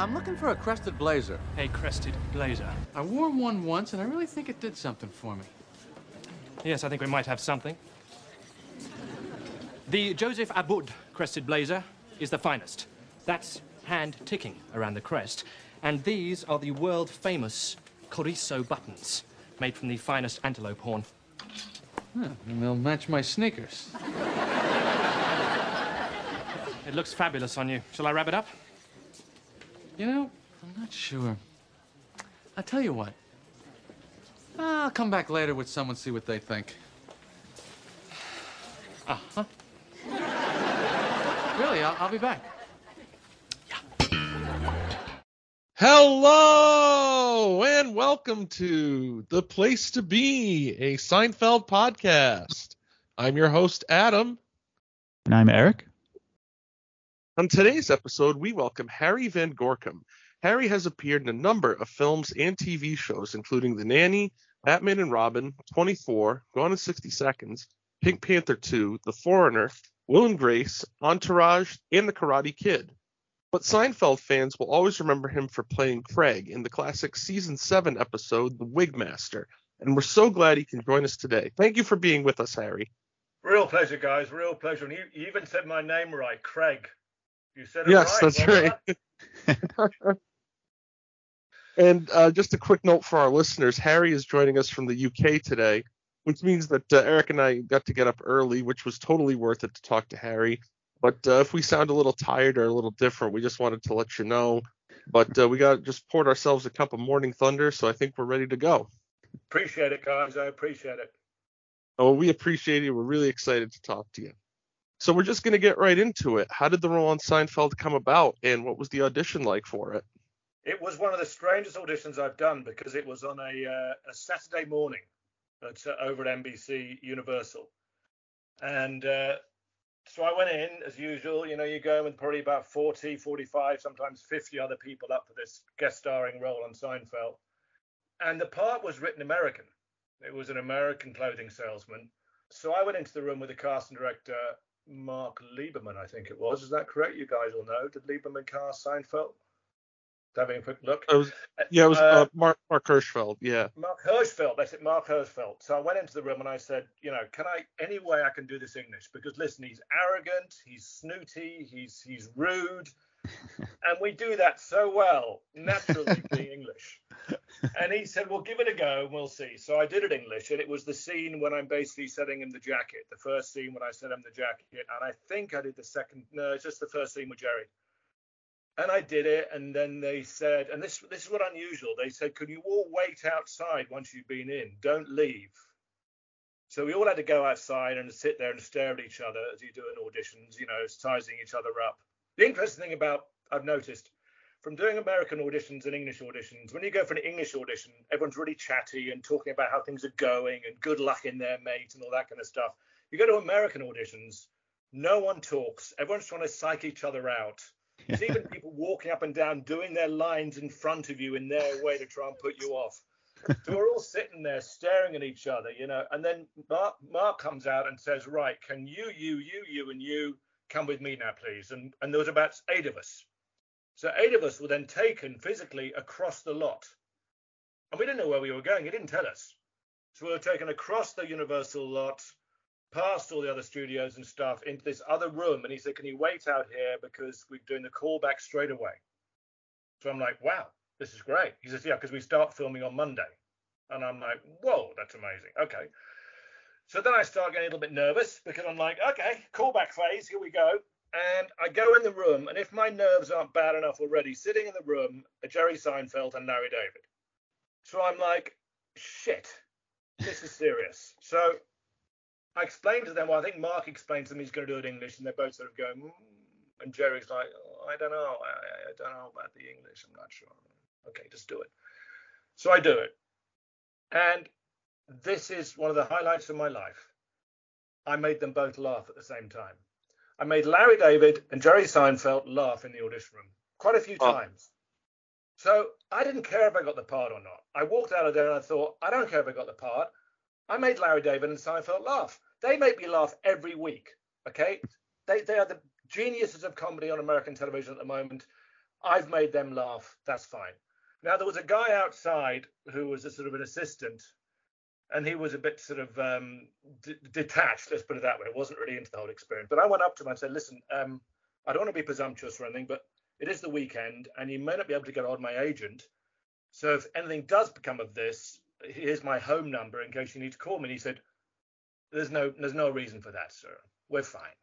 I'm looking for a crested blazer. A crested blazer. I wore one once, and I really think it did something for me. Yes, I think we might have something. The Joseph Abboud crested blazer is the finest. That's hand ticking around the crest. And these are the world famous Corizo buttons, made from the finest antelope horn. Huh, and they'll match my sneakers. It looks fabulous on you. Shall I wrap it up? You know, I'm not sure. I'll tell you what. I'll come back later with someone, see what they think. Uh-huh. Really, I'll, I'll be back. Hello and welcome to The Place to Be, a Seinfeld podcast. I'm your host, Adam. And I'm Eric. On today's episode, we welcome Harry Van Gorkum. Harry has appeared in a number of films and TV shows, including The Nanny, Batman and Robin, 24, Gone in 60 Seconds, Pink Panther 2, The Foreigner, Will and Grace, Entourage, and The Karate Kid. But Seinfeld fans will always remember him for playing Craig in the classic season 7 episode, The Wigmaster. And we're so glad he can join us today. Thank you for being with us, Harry. Real pleasure, guys. Real pleasure. And you, you even said my name right, Craig. You said it yes, right. that's Well right. and uh, just a quick note for our listeners Harry is joining us from the UK today, which means that uh, Eric and I got to get up early, which was totally worth it to talk to Harry. But uh, if we sound a little tired or a little different, we just wanted to let you know. But uh, we got just poured ourselves a cup of morning thunder, so I think we're ready to go. Appreciate it, guys. I appreciate it. Oh, we appreciate it. We're really excited to talk to you. So we're just going to get right into it. How did the role on Seinfeld come about, and what was the audition like for it? It was one of the strangest auditions I've done because it was on a, uh, a Saturday morning at, uh, over at NBC Universal. And uh, so I went in as usual. You know, you go in with probably about 40, 45, sometimes 50 other people up for this guest starring role on Seinfeld. And the part was written American. It was an American clothing salesman. So I went into the room with the casting director, Mark Lieberman, I think it was. Is that correct? You guys all know. Did Lieberman cast Seinfeld? Having a quick look. It was, yeah, it was Uh, uh, Mark Mark Hirschfeld. Yeah. Mark Hirschfeld. That's it, Mark Hirschfeld. So I went into the room and I said, you know, can I any way I can do this English? Because listen, he's arrogant, he's snooty, he's he's rude, and we do that so well naturally being English. And he said, well, give it a go and we'll see. So I did it English, and it was the scene when I'm basically setting him the jacket. The first scene when I set him the jacket, and I think I did the second. No, it's just the first scene with Jerry and I did it. And then they said, and this this is what unusual. They said, "Can you all wait outside once you've been in? Don't leave." So we all had to go outside and sit there and stare at each other as you do in auditions, you know, sizing each other up. The interesting thing about I've noticed from doing American auditions and English auditions, when you go for an English audition, everyone's really chatty and talking about how things are going and good luck in there, mate, and all that kind of stuff. You go to American auditions, no one talks. Everyone's trying to psych each other out. There's even people walking up and down doing their lines in front of you in their way to try and put you off. So we're all sitting there staring at each other, you know. And then Mark, Mark comes out and says, "Right, can you, you, you, you, and you come with me now, please?" And and there was about eight of us. So eight of us were then taken physically across the lot, and we didn't know where we were going. He didn't tell us. So we were taken across the Universal lot, past all the other studios and stuff into this other room and he said can you wait out here because we're doing the callback straight away so i'm like wow this is great he says yeah because we start filming on monday and i'm like whoa that's amazing okay so then i start getting a little bit nervous because i'm like okay callback phase here we go and i go in the room and if my nerves aren't bad enough already sitting in the room are jerry seinfeld and larry david so i'm like shit this is serious so I explained to them, well, I think Mark explained to them he's going to do it in English, and they're both sort of going, mm. and Jerry's like, oh, I don't know, I, I don't know about the English, I'm not sure. Okay, just do it. So I do it, and this is one of the highlights of my life. I made them both laugh at the same time. I made Larry David and Jerry Seinfeld laugh in the audition room quite a few Oh. times. So I didn't care if I got the part or not. I walked out of there and I thought, I don't care if I got the part. I made Larry David and Seinfeld laugh. They make me laugh every week. Okay, they they are the geniuses of comedy on American television at the moment. I've made them laugh. That's fine. Now there was a guy outside who was a sort of an assistant, and he was a bit sort of um, d- detached. Let's put it that way. wasn't really into the whole experience. But I went up to him and said, "Listen, um, I don't want to be presumptuous or anything, but it is the weekend, and you may not be able to get hold of my agent. So if anything does become of this, here's my home number in case you need to call me." And he said, "There's no, there's no reason for that, sir. We're fine."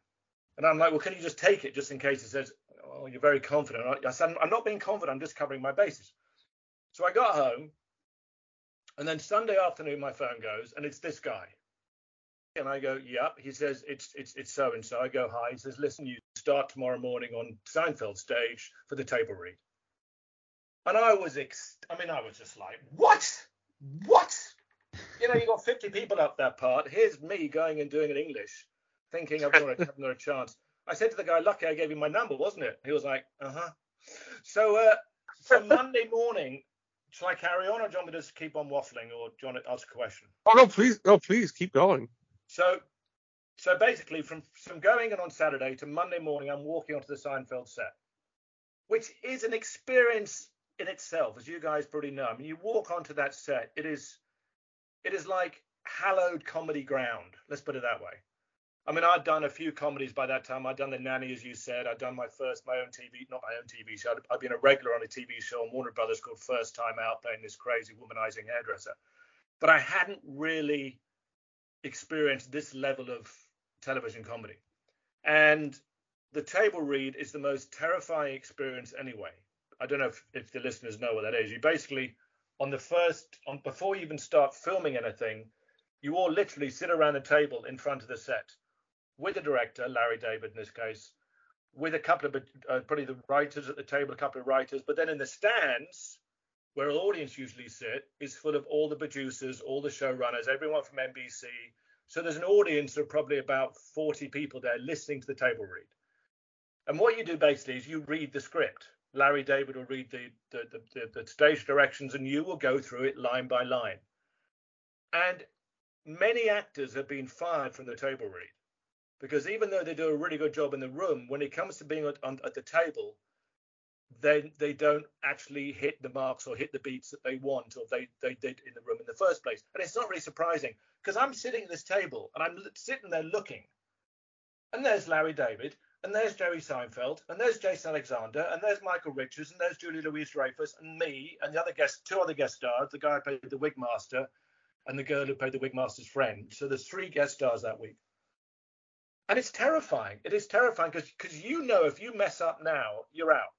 And I'm like, "Well, can you just take it just in case he says, oh, you're very confident?" I said, "I'm not being confident. I'm just covering my bases." So I got home, and then Sunday afternoon my phone goes, and it's this guy. And I go, yep. He says, it's it's it's so and so. I go, hi. He says, listen, you start tomorrow morning on Seinfeld stage for the table read. And I was, ex- I mean, I was just like, what? What? You know, you got 50 people up that part. Here's me going and doing it English, thinking I've got, a, I've got a chance. I said to the guy, lucky I gave him my number, wasn't it? He was like, uh huh. So, uh, so Monday morning, shall I carry on, or do you want me to just keep on waffling, or do you want to ask a question? Oh no, please, no, please keep going. So, so basically, from from going in on Saturday to Monday morning, I'm walking onto the Seinfeld set, which is an experience in itself, as you guys probably know. I mean, you walk onto that set, it is, it is like hallowed comedy ground. Let's put it that way. I mean, I'd done a few comedies by that time. I'd done The Nanny, as you said. I'd done my first, my own TV, not my own TV show. I'd, I'd been a regular on a TV show on Warner Brothers called First Time Out, playing this crazy womanizing hairdresser. But I hadn't really experienced this level of television comedy. And the table read is the most terrifying experience anyway. I don't know if, if the listeners know what that is. You basically, on the first, on before you even start filming anything, you all literally sit around a table in front of the set with the director, Larry David in this case, with a couple of uh, probably the writers at the table, a couple of writers, but then in the stands where an audience usually sit is full of all the producers, all the showrunners, everyone from NBC. So there's an audience of probably about 40 people there listening to the table read. And what you do basically is you read the script. Larry David will read the the, the, the, the stage directions and you will go through it line by line. And many actors have been fired from the table read because even though they do a really good job in the room, when it comes to being at, on, at the table, they they don't actually hit the marks or hit the beats that they want or they they did in the room in the first place. And it's not really surprising because I'm sitting at this table and I'm sitting there looking, and there's Larry David, and there's Jerry Seinfeld, and there's Jason Alexander, and there's Michael Richards, and there's Julie Louise Dreyfus, and me, and the other guest, two other guest stars, the guy who played the Wigmaster, and the girl who played the Wigmaster's friend. So there's three guest stars that week and it's terrifying. It is terrifying because because you know if you mess up now, you're out.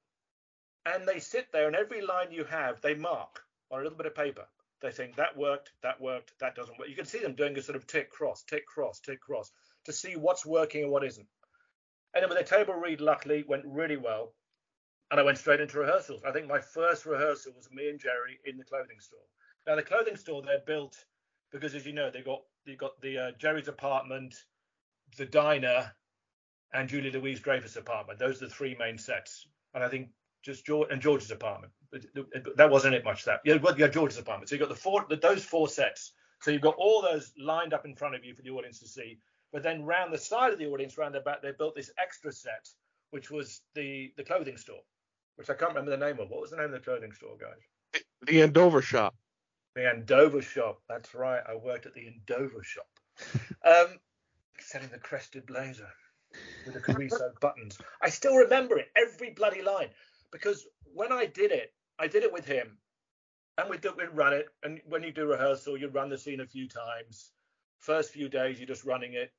And they sit there, and every line you have, they mark on a little bit of paper. They think that worked, that worked, that doesn't work. You can see them doing a sort of tick cross, tick cross, tick cross to see what's working and what isn't. And then with the table read, luckily, went really well. And I went straight into rehearsals. I think my first rehearsal was me and Jerry in the clothing store. Now the clothing store they're built because, as you know, they got they got the uh, Jerry's apartment, the diner, and Julie Louise Dreyfus apartment. Those are the three main sets. And I think just George and George's apartment. But that wasn't it much. That yeah, well, yeah, George's apartment. So you've got the four, the, those four sets. So you've got all those lined up in front of you for the audience to see. But then round the side of the audience, round the back, they built this extra set, which was the the clothing store, which I can't remember the name of. What was the name of the clothing store, guys? The Andover shop. The Andover shop. That's right. I worked at the Andover shop. um, selling the crested blazer with the Carrizo buttons. I still remember it, every bloody line, because when I did it, I did it with him, and we'd, we'd run it. And when you do rehearsal, you run the scene a few times. First few days, you're just running it,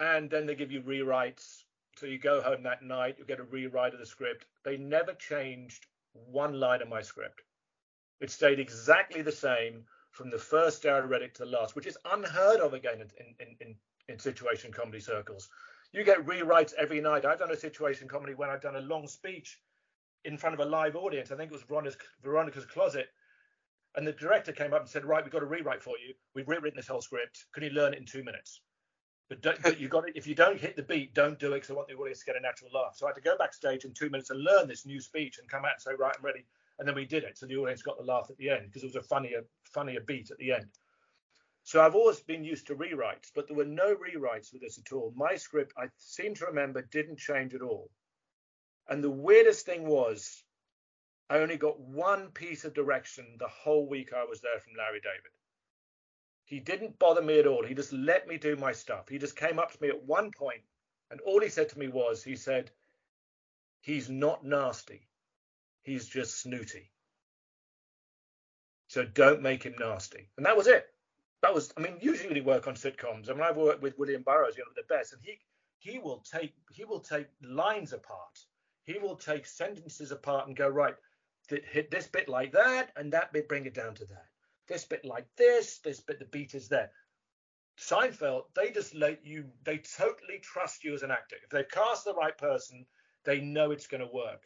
and then they give you rewrites. So you go home that night, you get a rewrite of the script. They never changed one line of my script. It stayed exactly the same from the first day I read it to the last, which is unheard of again in, in, in, in situation comedy circles. You get rewrites every night. I've done a situation comedy when I've done a long speech in front of a live audience. I think it was Veronica's, Veronica's Closet. And the director came up and said, Right, we've got a rewrite for you. We've rewritten this whole script. Can you learn it in two minutes? But, but you got it. If you don't hit the beat, don't do it because I want the audience to get a natural laugh. So I had to go backstage in two minutes and learn this new speech and come out and say, Right, I'm ready. And then we did it. So the audience got the laugh at the end because it was a funnier, funnier beat at the end. So I've always been used to rewrites, but there were no rewrites with this at all. My script, I seem to remember, didn't change at all. And the weirdest thing was, I only got one piece of direction the whole week I was there from Larry David. He didn't bother me at all. He just let me do my stuff. He just came up to me at one point, and all he said to me was, he said, he's not nasty. He's just snooty. So don't make him nasty. And that was it. That was, I mean, usually we work on sitcoms. I mean, I've worked with William Burroughs, you know, the best, and he he will take he will take lines apart. He will take sentences apart and go right, hit this bit like that, and that bit bring it down to that. This bit like this, this bit the beat is there. Seinfeld, they just let you, they totally trust you as an actor. If they cast the right person, they know it's going to work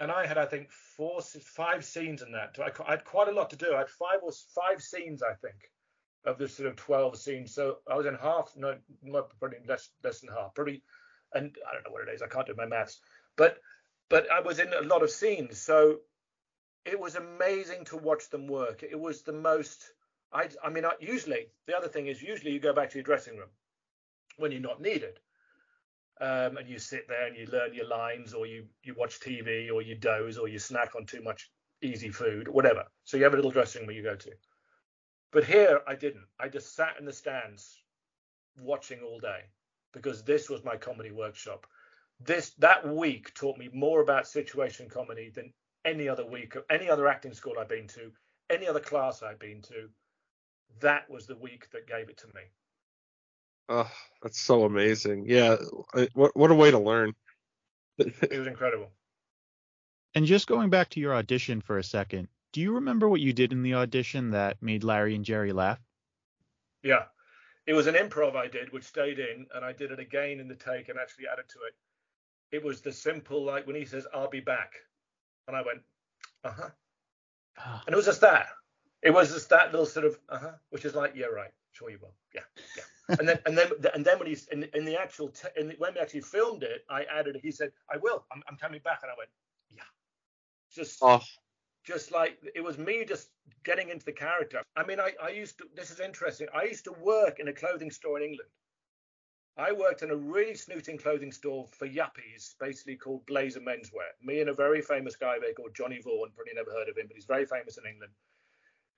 and I had I think four five scenes in that. I, had quite a lot to do. I had five or five scenes I think of the sort of twelve scenes. So I was in half, no, probably less less than half, probably, and I don't know what it is. I can't do my maths, but but I was in a lot of scenes. So it was amazing to watch them work. It was the most. I I mean, I, usually the other thing is usually you go back to your dressing room when you're not needed um, and you sit there and you learn your lines, or you you watch TV, or you doze, or you snack on too much easy food, whatever. So you have a little dressing room you go to. But here I didn't. I just sat in the stands watching all day because this was my comedy workshop. This that week taught me more about situation comedy than any other week of any other acting school I've been to, any other class I've been to. That was the week that gave it to me. Oh, that's so amazing. Yeah, what what a way to learn. it was incredible. And just going back to your audition for a second, do you remember what you did in the audition that made Larry and Jerry laugh? Yeah. It was an improv I did, which stayed in, and I did it again in the take and actually added to it. It was the simple, like when he says, I'll be back. And I went, uh huh. Ah. And it was just that. It was just that little sort of, uh huh, which is like, yeah, right, sure you will. Yeah, yeah and then and then and then when he's in, in the actual t- in the, when we actually filmed it, I added. He said, "I will. I'm, I'm coming back," and I went, "Yeah." Just oh. Just like it was me just getting into the character. I mean, I I used to. This is interesting. I used to work in a clothing store in England. I worked in a really snooting clothing store for yuppies, basically called Blazer Menswear. Me and a very famous guy there called Johnny Vaughan. Probably never heard of him, but he's very famous in England.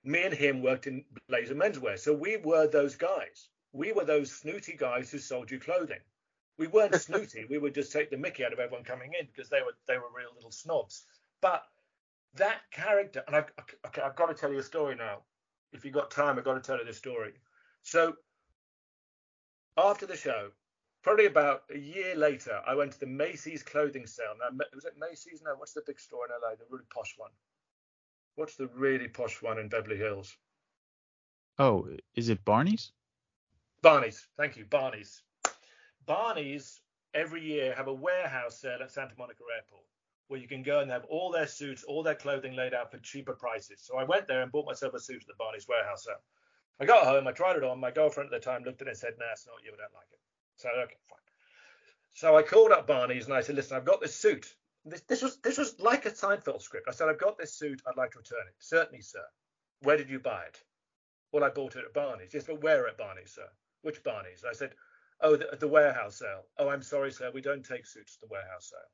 Me and him worked in Blazer Menswear, so we were those guys we were those snooty guys who sold you clothing. We weren't snooty. We would just take the mickey out of everyone coming in because they were they were real little snobs. But that character, and I've, okay, I've got to tell you a story now. If you've got time, I've got to tell you this story. So after the show, probably about a year later, I went to the Macy's clothing sale. Now, was it Macy's? No, what's the big store in LA? The really posh one. What's the really posh one in Beverly Hills? Oh, is it Barney's? Barney's. Thank you, Barney's. Barney's every year have a warehouse sale at Santa Monica Airport where you can go and have all their suits, all their clothing laid out for cheaper prices. So I went there and bought myself a suit at the Barney's warehouse sale. I got home, I tried it on. My girlfriend at the time looked at it and said, "Nah, it's not you. I don't like it." So okay, fine. So I called up Barney's and I said, "Listen, I've got this suit. This, this was this was like a Seinfeld script. I said, I've got this suit. I'd like to return it. Certainly, sir. Where did you buy it? Well, I bought it at Barney's. Yes, but where at Barney's, sir? Which Barney's? I said, Oh, the, the warehouse sale. Oh, I'm sorry, sir. We don't take suits to the warehouse sale.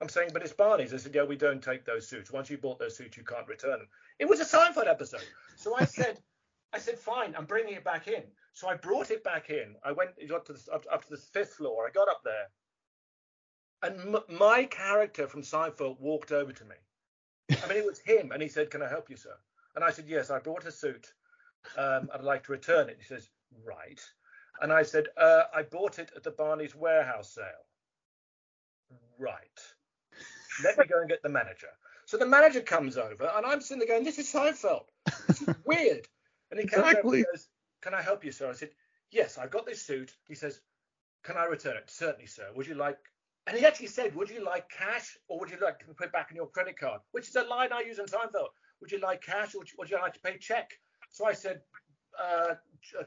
I'm saying, but it's Barney's. I said, yeah, we don't take those suits. Once you bought those suits, you can't return them. It was a Seinfeld episode. So I said, I said, fine, I'm bringing it back in. So I brought it back in. I went got to the, up, up to the fifth floor. I got up there, and m- my character from Seinfeld walked over to me. I mean, it was him, and he said, "Can I help you, sir?" And I said, "Yes, I brought a suit. Um, I'd like to return it." He says, Right. And I said, uh, I bought it at the Barney's warehouse sale. Right. Let me go and get the manager. So the manager comes over, and I'm sitting there going, This is Seinfeld. This is weird. And he comes exactly. over and goes, Can I help you, sir? I said, Yes, I've got this suit. He says, Can I return it? Certainly, sir. Would you like and he actually said, Would you like cash or would you like to put it back in your credit card? Which is a line I use in Seinfeld. Would you like cash or would you like to pay check? So I said, uh,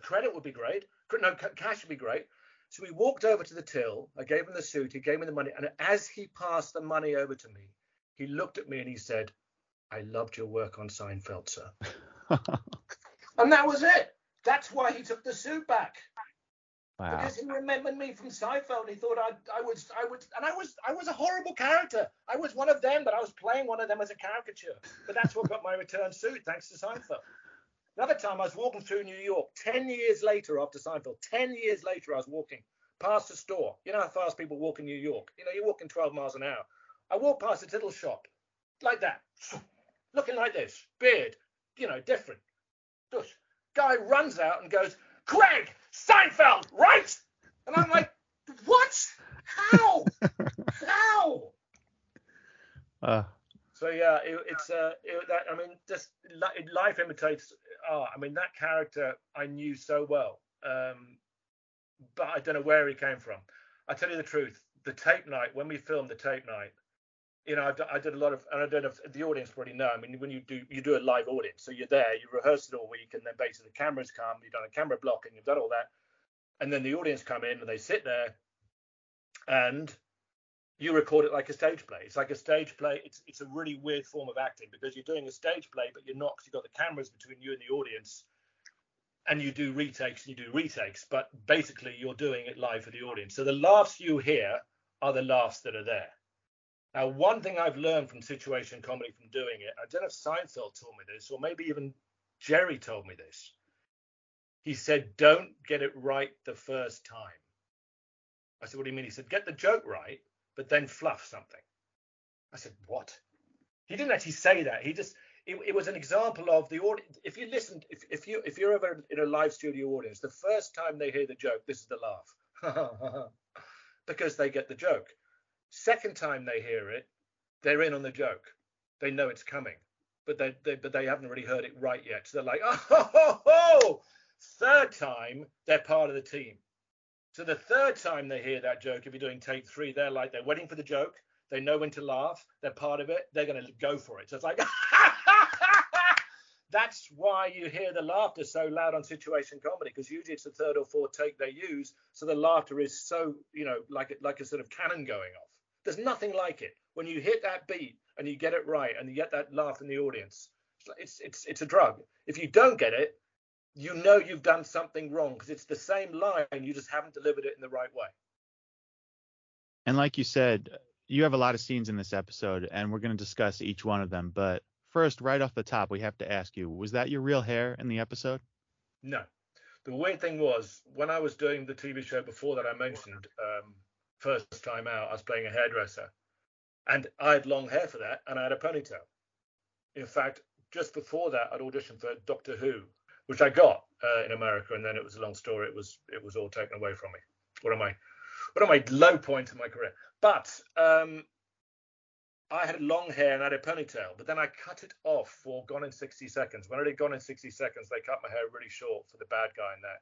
credit would be great. No, cash would be great. So we walked over to the till. I gave him the suit. He gave me the money. And as he passed the money over to me, he looked at me and he said, I loved your work on Seinfeld, sir. and that was it. That's why he took the suit back. Wow. Because he remembered me from Seinfeld. He thought I, I was, I was, and I was, I was a horrible character. I was one of them, but I was playing one of them as a caricature. But that's what got my return suit, thanks to Seinfeld. Another time, I was walking through New York. Ten years later, after Seinfeld, ten years later, I was walking past a store. You know how fast people walk in New York. You know, you're walking 12 miles an hour. I walked past a little shop, like that, looking like this, beard, you know, different. Dush. Guy runs out and goes, Craig, Seinfeld, right? And I'm like, what? How? How? Uh, So yeah, it, it's uh, it, that, I mean, just life imitates art. I mean, that character I knew so well, um, but I don't know where he came from. I tell you the truth, the tape night when we filmed the tape night, you know, I've I did a lot of, and I don't know if the audience already know. I mean, when you do you do a live audience, so you're there, you rehearse it all week, and then basically the cameras come, you've done a camera block, and you've done all that, and then the audience come in and they sit there, and you record it like a stage play. It's like a stage play. It's it's a really weird form of acting because you're doing a stage play, but you're not because you've got the cameras between you and the audience, and you do retakes and you do retakes. But basically, you're doing it live for the audience. So the laughs you hear are the laughs that are there. Now, one thing I've learned from situation comedy from doing it, I don't know if Seinfeld told me this, or maybe even Jerry told me this. He said, "Don't get it right the first time." I said, "What do you mean?" He said, "Get the joke right." But then fluff something. I said, what? He didn't actually say that. He just it, it was an example of the audience. If you listen, if, if you if you're ever in a live studio audience, the first time they hear the joke, this is the laugh, because they get the joke. Second time they hear it, they're in on the joke. They know it's coming, but they, they but they haven't really heard it right yet. So they're like, oh, ho, ho, ho. third time they're part of the team. So the third time they hear that joke, if you're doing take three, they're like they're waiting for the joke. They know when to laugh. They're part of it. They're going to go for it. So it's like that's why you hear the laughter so loud on situation comedy because usually it's the third or fourth take they use. So the laughter is so you know like like a sort of cannon going off. There's nothing like it when you hit that beat and you get it right and you get that laugh in the audience. It's it's it's a drug. If you don't get it, you know you've done something wrong because it's the same line, you just haven't delivered it in the right way. and like you said, you have a lot of scenes in this episode, and we're going to discuss each one of them. But first, right off the top, we have to ask you: Was that your real hair in the episode? No. The weird thing was when I was doing the TV show before that I mentioned, um, first time out, I was playing a hairdresser, and I had long hair for that, and I had a ponytail. In fact, just before that, I'd auditioned for Doctor Who, which I got uh, in America, and then it was a long story. It was it was all taken away from me. What am I? What am I? low point in my career. But um, I had long hair and I had a ponytail, but then I cut it off for Gone in 60 Seconds. When I did Gone in 60 Seconds, they cut my hair really short for the bad guy in that.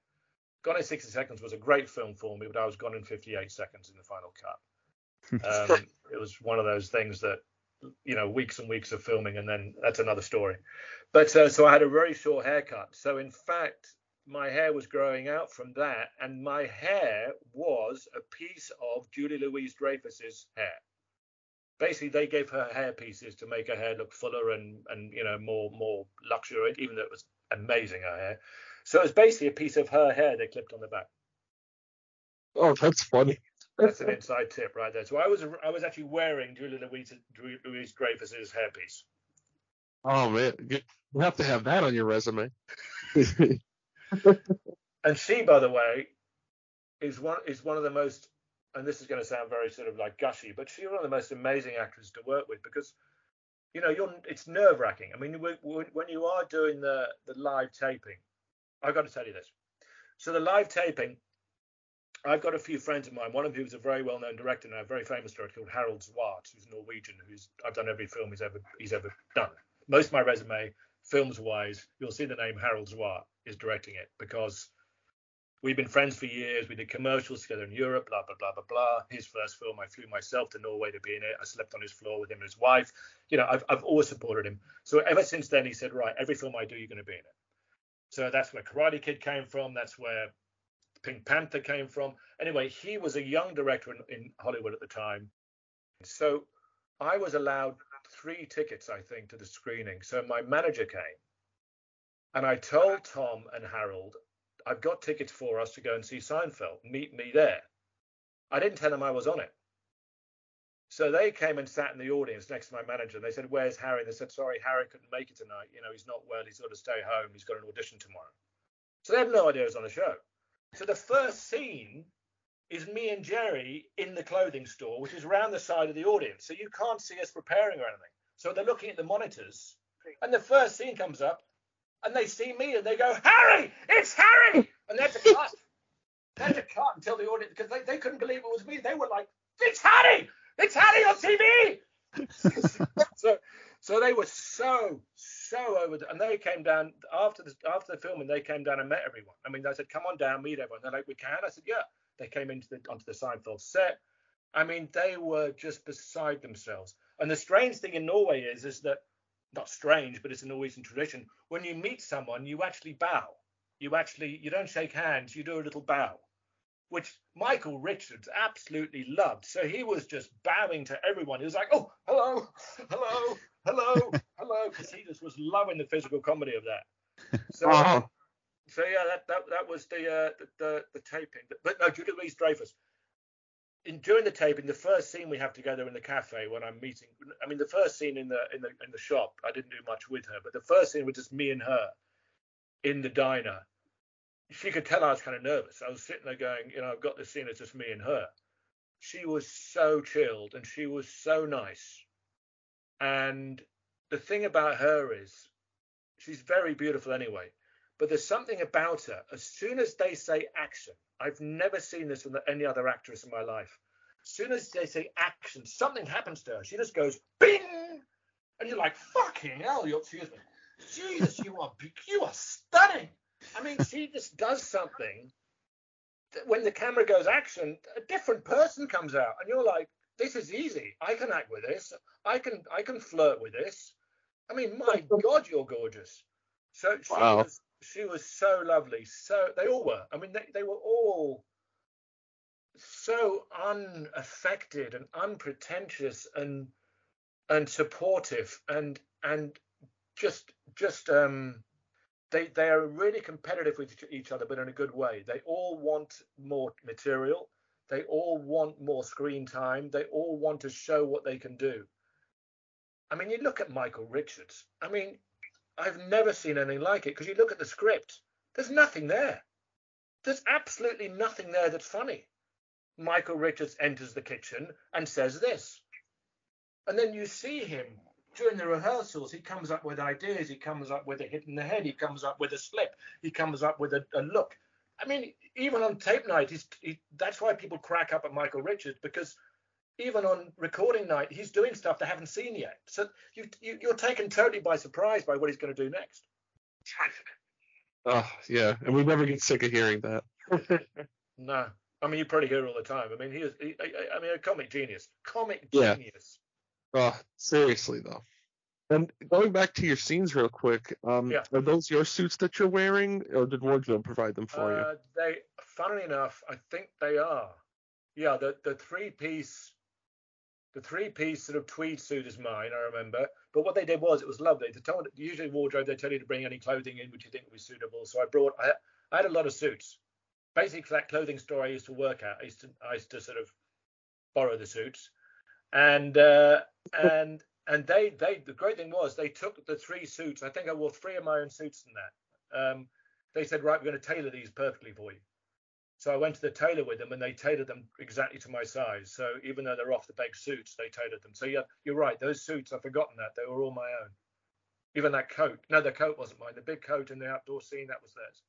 Gone in 60 Seconds was a great film for me, but I was gone in 58 seconds in the final cut. Um, it was one of those things that, you know, weeks and weeks of filming, and then that's another story. But uh, so I had a very short haircut. So in fact, my hair was growing out from that, and my hair was a piece of Julie Louise Dreyfus's hair. Basically, they gave her hair pieces to make her hair look fuller and and you know more more luxurious, even though it was amazing her hair. So it was basically a piece of her hair they clipped on the back. Oh, that's funny. That's an inside tip right there. So I was I was actually wearing Julie Louise Louise Dreyfus's hairpiece. Oh man, you you have to have that on your resume. And she, by the way, is one is one of the most, and this is going to sound very sort of like gushy, but she's one of the most amazing actors to work with because, you know, you're it's nerve wracking. I mean, when, when you are doing the the live taping, I've got to tell you this. So the live taping, I've got a few friends of mine. One of whom is a very well known director now, a very famous director called Harald Zwart, who's Norwegian, who's I've done every film he's ever he's ever done. Most of my resume, films wise, you'll see the name Harald Zwart is directing it because We've been friends for years. We did commercials together in Europe, blah, blah, blah, blah, blah. His first film, I flew myself to Norway to be in it. I slept on his floor with him and his wife. You know, I've, I've always supported him. So ever since then, he said, right, every film I do, you're going to be in it. So that's where Karate Kid came from. That's where Pink Panther came from. Anyway, he was a young director in, in Hollywood at the time. So I was allowed three tickets, I think, to the screening. So my manager came and I told Tom and Harald, I've got tickets for us to go and see Seinfeld. Meet me there. I didn't tell them I was on it. So they came and sat in the audience next to my manager. And they said, "Where's Harry?" And they said, "Sorry, Harry couldn't make it tonight. You know, he's not well. He's got to stay home. He's got an audition tomorrow." So they had no idea I was on the show. So the first scene is me and Jerry in the clothing store, which is around the side of the audience. So you can't see us preparing or anything. So they're looking at the monitors, and the first scene comes up, and they see me and they go, Harry, it's Harry! And they had to cut. they had to cut until the audience, because they, they couldn't believe it was me. They were like, it's Harry! It's Harry on TV! so, so they were so, so over, the, and they came down after the after the filming. They came down and met everyone. I mean, they said, "Come on down, meet everyone." They're like, "We can." I said, "Yeah." They came into the onto the Seinfeld set. I mean, they were just beside themselves. And the strange thing in Norway is, is that not strange, but it's a Norwegian tradition. When you meet someone, you actually bow. You actually you don't shake hands. You do a little bow, which Michael Richards absolutely loved. So he was just bowing to everyone. He was like, "Oh, hello, hello, hello, hello," because he just was loving the physical comedy of that. So. so yeah, that that, that was the, uh, the the the taping. But no, Julia Louise Dreyfus. In, during the taping, the first scene we have together in the cafe when I'm meeting. I mean, the first scene in the in the in the shop, I didn't do much with her, but the first scene was just me and her in the diner. She could tell I was kind of nervous. I was sitting there going, you know, I've got this scene. It's just me and her. She was so chilled and she was so nice. And the thing about her is, she's very beautiful anyway but there's something about her. As soon as they say action, I've never seen this from any other actress in my life. As soon as they say action, something happens to her. She just goes bing, and you're like, fucking hell, you're, excuse me. Jesus, you are you are stunning. I mean, she just does something. When the camera goes action, a different person comes out, and you're like, this is easy. I can act with this. I can I can flirt with this. I mean, my God, you're gorgeous. So she Wow. was she was so lovely. So they all were. I mean, they, they were all so unaffected and unpretentious and and supportive and and just just um they they are really competitive with each- each other but in a good way they all want more material they all want more screen time they all want to show what they can do i mean you look at michael richards i mean i've never seen anything like it because you look at the script there's nothing there. There's absolutely nothing there that's funny. Michael richards enters the kitchen and says this. And then you see him during the rehearsals he comes up with ideas he comes up with a hit in the head he comes up with a slip he comes up with a, a look. I mean even on tape night he's he, that's why people crack up at michael richards because even on recording night he's doing stuff they haven't seen yet so you, you you're taken totally by surprise by what he's going to do next Oh, yeah, and we never get sick of hearing that. no i mean you probably hear it all the time i mean he is he, I, I mean a comic genius comic Yeah. genius Oh, seriously though. And going back to your scenes real quick, um, Yeah. are those your suits that you're wearing, or did wardrobe provide them for you? Uh, they, funnily enough, I think they are. Yeah, the the three piece, the three piece sort of tweed suit is mine. I remember. But what they did was it was lovely. They told usually wardrobe they tell you to bring any clothing in which you think would be suitable. So I brought I, I had a lot of suits. Basically, that clothing store I used to work at, I used to I used to sort of borrow the suits, and uh, and and they they the great thing was they took the three suits. I think I wore three of my own suits in that. Um, they said, right, we're going to tailor these perfectly for you. So I went to the tailor with them, and they tailored them exactly to my size. So even though they're off the peg suits, they tailored them. So yeah, you're right. Those suits, I've forgotten that they were all my own. Even that coat. No, the coat wasn't mine. The big coat in the outdoor scene, that was theirs.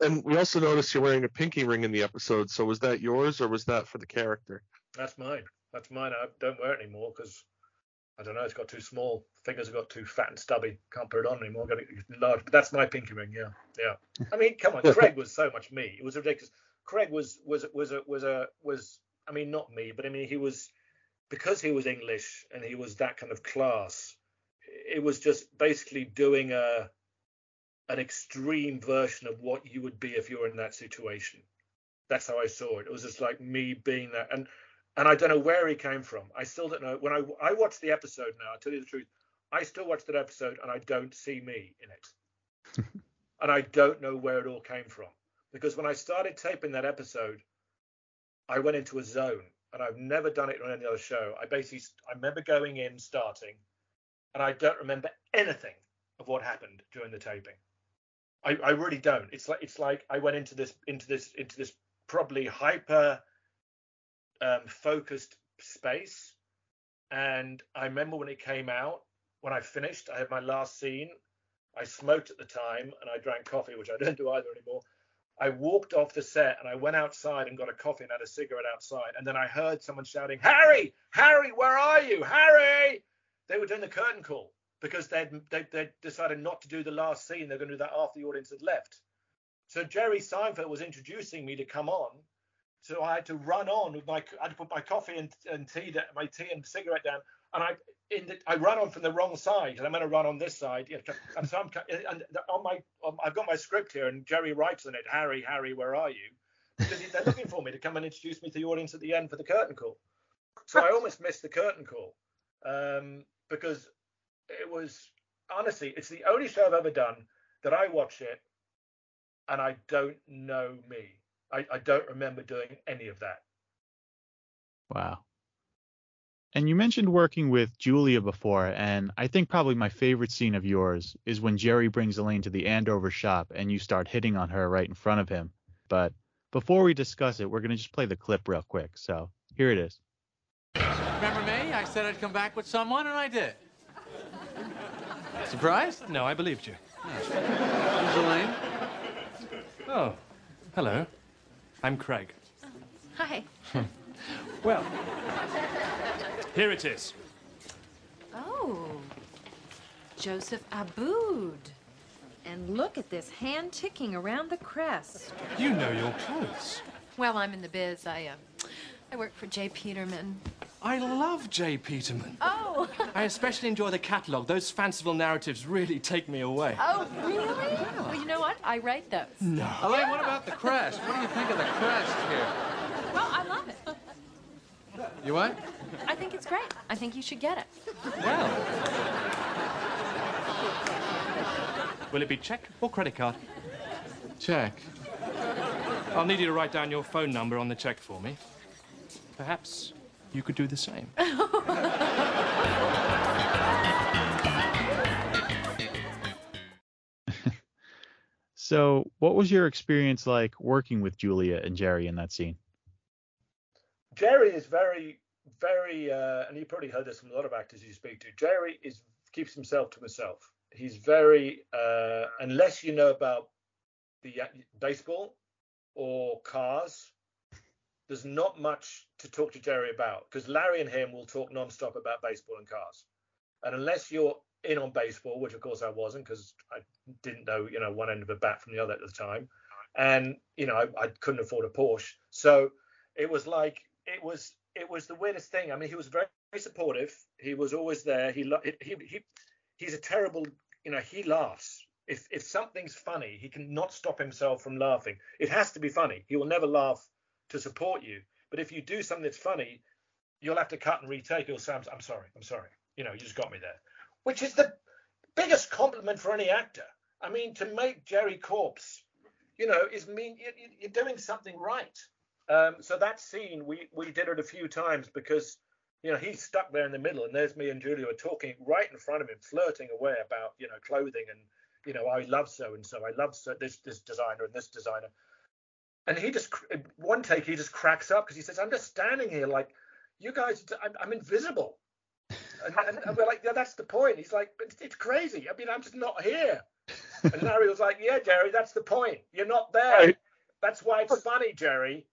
And we also noticed you're wearing a pinky ring in the episode. So was that yours, or was that for the character? That's mine. That's mine. I don't wear it anymore because I don't know. It's got too small. Fingers have got too fat and stubby. Can't put it on anymore. Got it large. But that's my pinky ring. Yeah, yeah. I mean, come on. Craig was so much me. It was ridiculous. Craig was was was a was a was. I mean, not me, but I mean, he was because he was English and he was that kind of class. It was just basically doing a an extreme version of what you would be if you were in that situation. That's how I saw it. It was just like me being that, and and I don't know where he came from. I still don't know. When I I watched the episode now, I tell you the truth, I still watch that episode and I don't see me in it. and I don't know where it all came from because when I started taping that episode, I went into a zone, and I've never done it on any other show. I basically I remember going in, starting, and I don't remember anything of what happened during the taping. I, I really don't. It's like it's like I went into this into this into this probably hyper um, focused space, and I remember when it came out. When I finished, I had my last scene. I smoked at the time, and I drank coffee, which I don't do either anymore. I walked off the set and I went outside and got a coffee and had a cigarette outside. And then I heard someone shouting, Harry, Harry, where are you? Harry! They were doing the curtain call because they'd, they'd, they'd decided not to do the last scene. They're going to do that after the audience had left. So Jerry Seinfeld was introducing me to come on. So I had to run on with my, I had to put my coffee and, and tea, my tea and cigarette down. And I, in the, I run on from the wrong side, and I'm going to run on this side. Yeah, and so I'm, and on my, I've got my script here, and Jerry writes on it, Harry, Harry, where are you? Because they're looking for me to come and introduce me to the audience at the end for the curtain call. So I almost missed the curtain call um, because it was honestly, it's the only show I've ever done that I watch it and I don't know me. I, I don't remember doing any of that. Wow. And you mentioned working with Julia before, and I think probably my favorite scene of yours is when Jerry brings Elaine to the Andover shop and you start hitting on her right in front of him. But before we discuss it, we're going to just play the clip real quick. So here it is. Remember me? I said I'd come back with someone, and I did. Surprised? No, I believed you. Who's Elaine? Oh, hello. I'm Craig. Hi. Well, here it is. Oh, Joseph Abboud. And look at this hand ticking around the crest. You know your clothes. Well, I'm in the biz. I, uh, I work for J. Peterman. I love J. Peterman. Oh. I especially enjoy the catalogue. Those fanciful narratives really take me away. Oh, really? Well, you know what? I write those. No. Elaine, what about the crest? What do you think of the crest here? Well, I love it. You what? I think it's great. I think you should get it. Well. Will it be check or credit card? Check. I'll need you to write down your phone number on the check for me. Perhaps you could do the same. So, what was your experience like working with Julia and Jerry in that scene? Jerry is very, very, uh, and you probably heard this from a lot of actors you speak to. Jerry is keeps himself to himself. He's very, uh, unless you know about the uh, baseball or cars, there's not much to talk to Jerry about because Larry and him will talk nonstop about baseball and cars. And unless you're in on baseball, which of course I wasn't because I didn't know, you know, one end of a bat from the other at the time, and you know, I, I couldn't afford a Porsche, so it was like it was it was the weirdest thing. I mean, he was very, very supportive. He was always there. He he he he's a terrible, you know, he laughs. If if something's funny, he can not stop himself from laughing. It has to be funny. He will never laugh to support you. But if you do something that's funny, you'll have to cut and retake. You'll say, I'm, I'm sorry, I'm sorry. You know, you just got me there. Which is the biggest compliment for any actor. I mean, to make Jerry Corpse, you know, is mean you're doing something right. Um, so that scene, we we did it a few times because you know he's stuck there in the middle, and there's me and Julia talking right in front of him, flirting away about you know clothing and you know I love so and so, I love so, this this designer and this designer, and he just one take he just cracks up because he says, "I'm just standing here like you guys, I'm, I'm invisible." And, and, and, we're like, yeah, that's the point. He's like, but it's crazy. I mean, I'm just not here. And Larry was like, yeah, Jerry, that's the point. You're not there. Right. That's why it's funny, Jerry.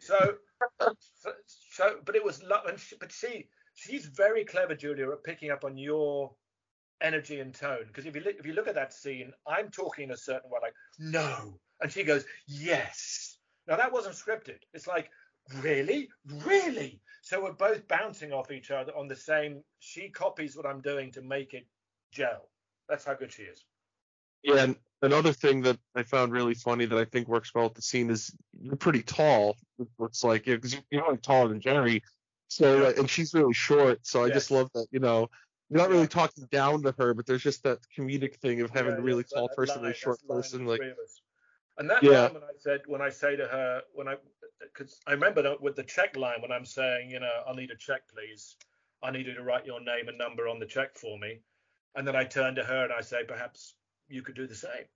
So, so, so but it was, and she, but she, she's very clever, Julia, at picking up on your energy and tone. Because if you look, if you look at that scene, I'm talking a certain way, like no, and she goes yes. Now that wasn't scripted. It's like really, really. So we're both bouncing off each other on the same. She copies what I'm doing to make it gel. That's how good she is. Yeah, and another thing that I found really funny that I think works well with the scene is you're pretty tall. It's like because you're, you're taller than Jerry, so uh, and she's really short. So I just love that you know You're not Yeah. really talking down to her, but there's just that comedic thing of having Yeah, a really tall person and a short person. Like, three of us. And that Yeah. moment I said when I say to her when I because I remember that with the check line when I'm saying you know I need a check please. I need you to write your name and number on the check for me. And then I turn to her and I say perhaps you could do the same.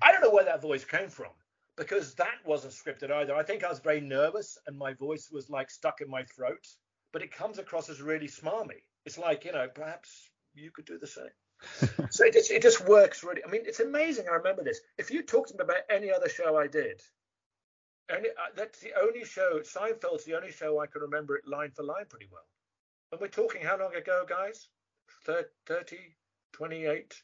I don't know where that voice came from because that wasn't scripted either. I think I was very nervous and my voice was like stuck in my throat but it comes across as really smarmy. It's like you know perhaps you could do the same so it just, it just works really. I mean, it's amazing. I remember this. If you talk to me about any other show I did, only, uh, that's the only show. Seinfeld's the only show I can remember it line for line pretty well. And we're talking how long ago, guys? Thir- 30, 28,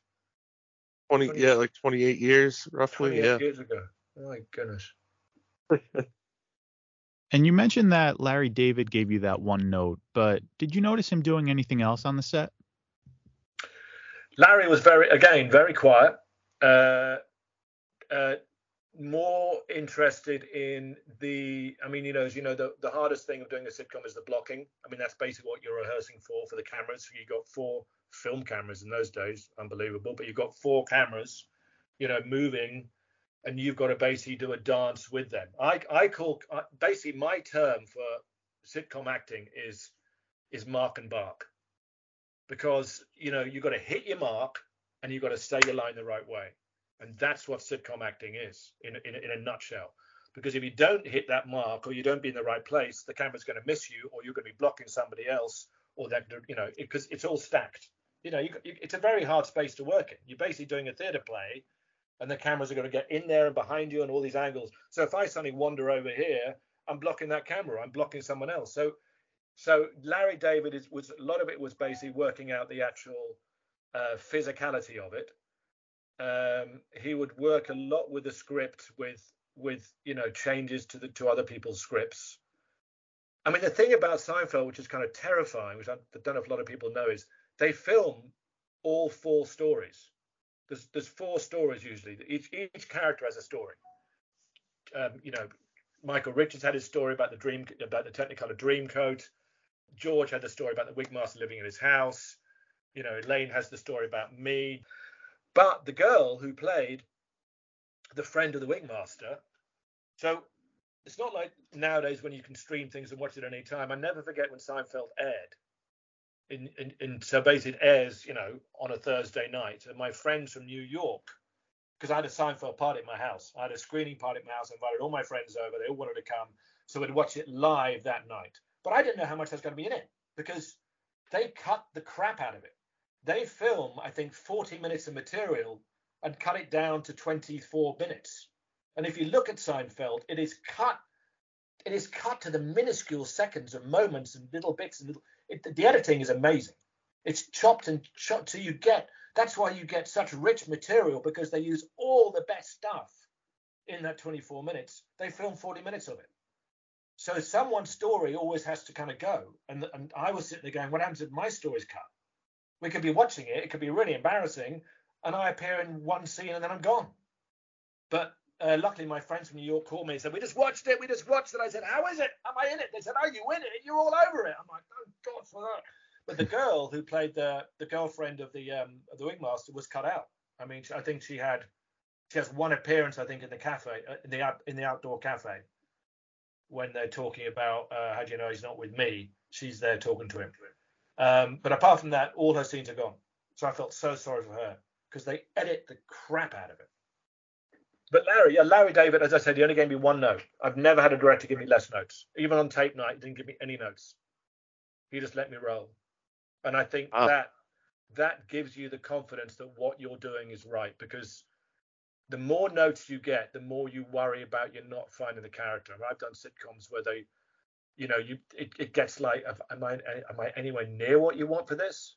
20, 20 yeah, like 28 years roughly. 28 Yeah. years ago. Oh my goodness. And you mentioned that Larry David gave you that one note, but did you notice him doing anything else on the set? Larry was very, again, very quiet. Uh, uh, more interested in the. I mean, you know, as you know, the, the hardest thing of doing a sitcom is the blocking. I mean, that's basically what you're rehearsing for for the cameras. You got four film cameras in those days, unbelievable. But you've got four cameras, you know, moving, and you've got to basically do a dance with them. I I call basically my term for sitcom acting is is mark and bark because you know you've got to hit your mark and you've got to say your line the right way. And that's what sitcom acting is in, in, in a nutshell. Because if you don't hit that mark or you don't be in the right place the camera's going to miss you or you're going to be blocking somebody else or that you know because it's all stacked. You know you, it's a very hard space to work in. You're basically doing a theater play and the cameras are going to get in there and behind you and all these angles. So if i suddenly wander over here i'm blocking that camera i'm blocking someone else. So so Larry David is, was a lot of it was basically working out the actual uh, physicality of it. Um, he would work a lot with the script, with with you know changes to the to other people's scripts. I mean, the thing about Seinfeld, which is kind of terrifying, which I don't know if a lot of people know, is they film all four stories. There's there's four stories usually. Each each character has a story. Um, you know, Michael Richards had his story about the dream about the Technicolor Dreamcoat. George had the story about the wigmaster living in his house. You know, Elaine has the story about me. But the girl who played the friend of the wigmaster, so it's not like nowadays when you can stream things and watch it at any time. I never forget when Seinfeld aired. In, in, in so basically it airs, you know, on a Thursday night. And my friends from New York, because I had a Seinfeld party at my house. I had a screening party at my house. I invited all my friends over. They all wanted to come. So we'd watch it live that night. But I didn't know how much was going to be in it because they cut the crap out of it. They film, I think, 40 minutes of material and cut it down to 24 minutes. And if you look at Seinfeld, it is cut. It is cut to the minuscule seconds and moments and little bits and little. It, the editing is amazing. It's chopped and chopped so you get. That's why you get such rich material because they use all the best stuff in that 24 minutes. They film 40 minutes of it. So someone's story always has to kind of go. And, and I was sitting there going, what happens if my story's cut? We could be watching it. It could be really embarrassing. And I appear in one scene and then I'm gone. But uh, luckily, my friends from New York called me and said, we just watched it. We just watched it. I said, how is it? Am I in it? They said, oh, you in it? You're all over it. I'm like, oh, God for that. But the girl who played the the girlfriend of the um of the wigmaster was cut out. I mean, I think she had she has one appearance, I think, in the cafe, uh, in the in the outdoor cafe, when they're talking about uh, how do you know he's not with me? She's there talking to him. Um, but apart from that, all her scenes are gone. So I felt so sorry for her because they edit the crap out of it. But Larry, yeah, Larry David, as I said, he only gave me one note. I've never had a director give me less notes. Even on tape night, he didn't give me any notes. He just let me roll. And I think Wow. that that gives you the confidence that what you're doing is right because the more notes you get, the more you worry about you're not finding the character. I've done sitcoms where they, you know, you it, it gets like, am I am I anywhere near what you want for this?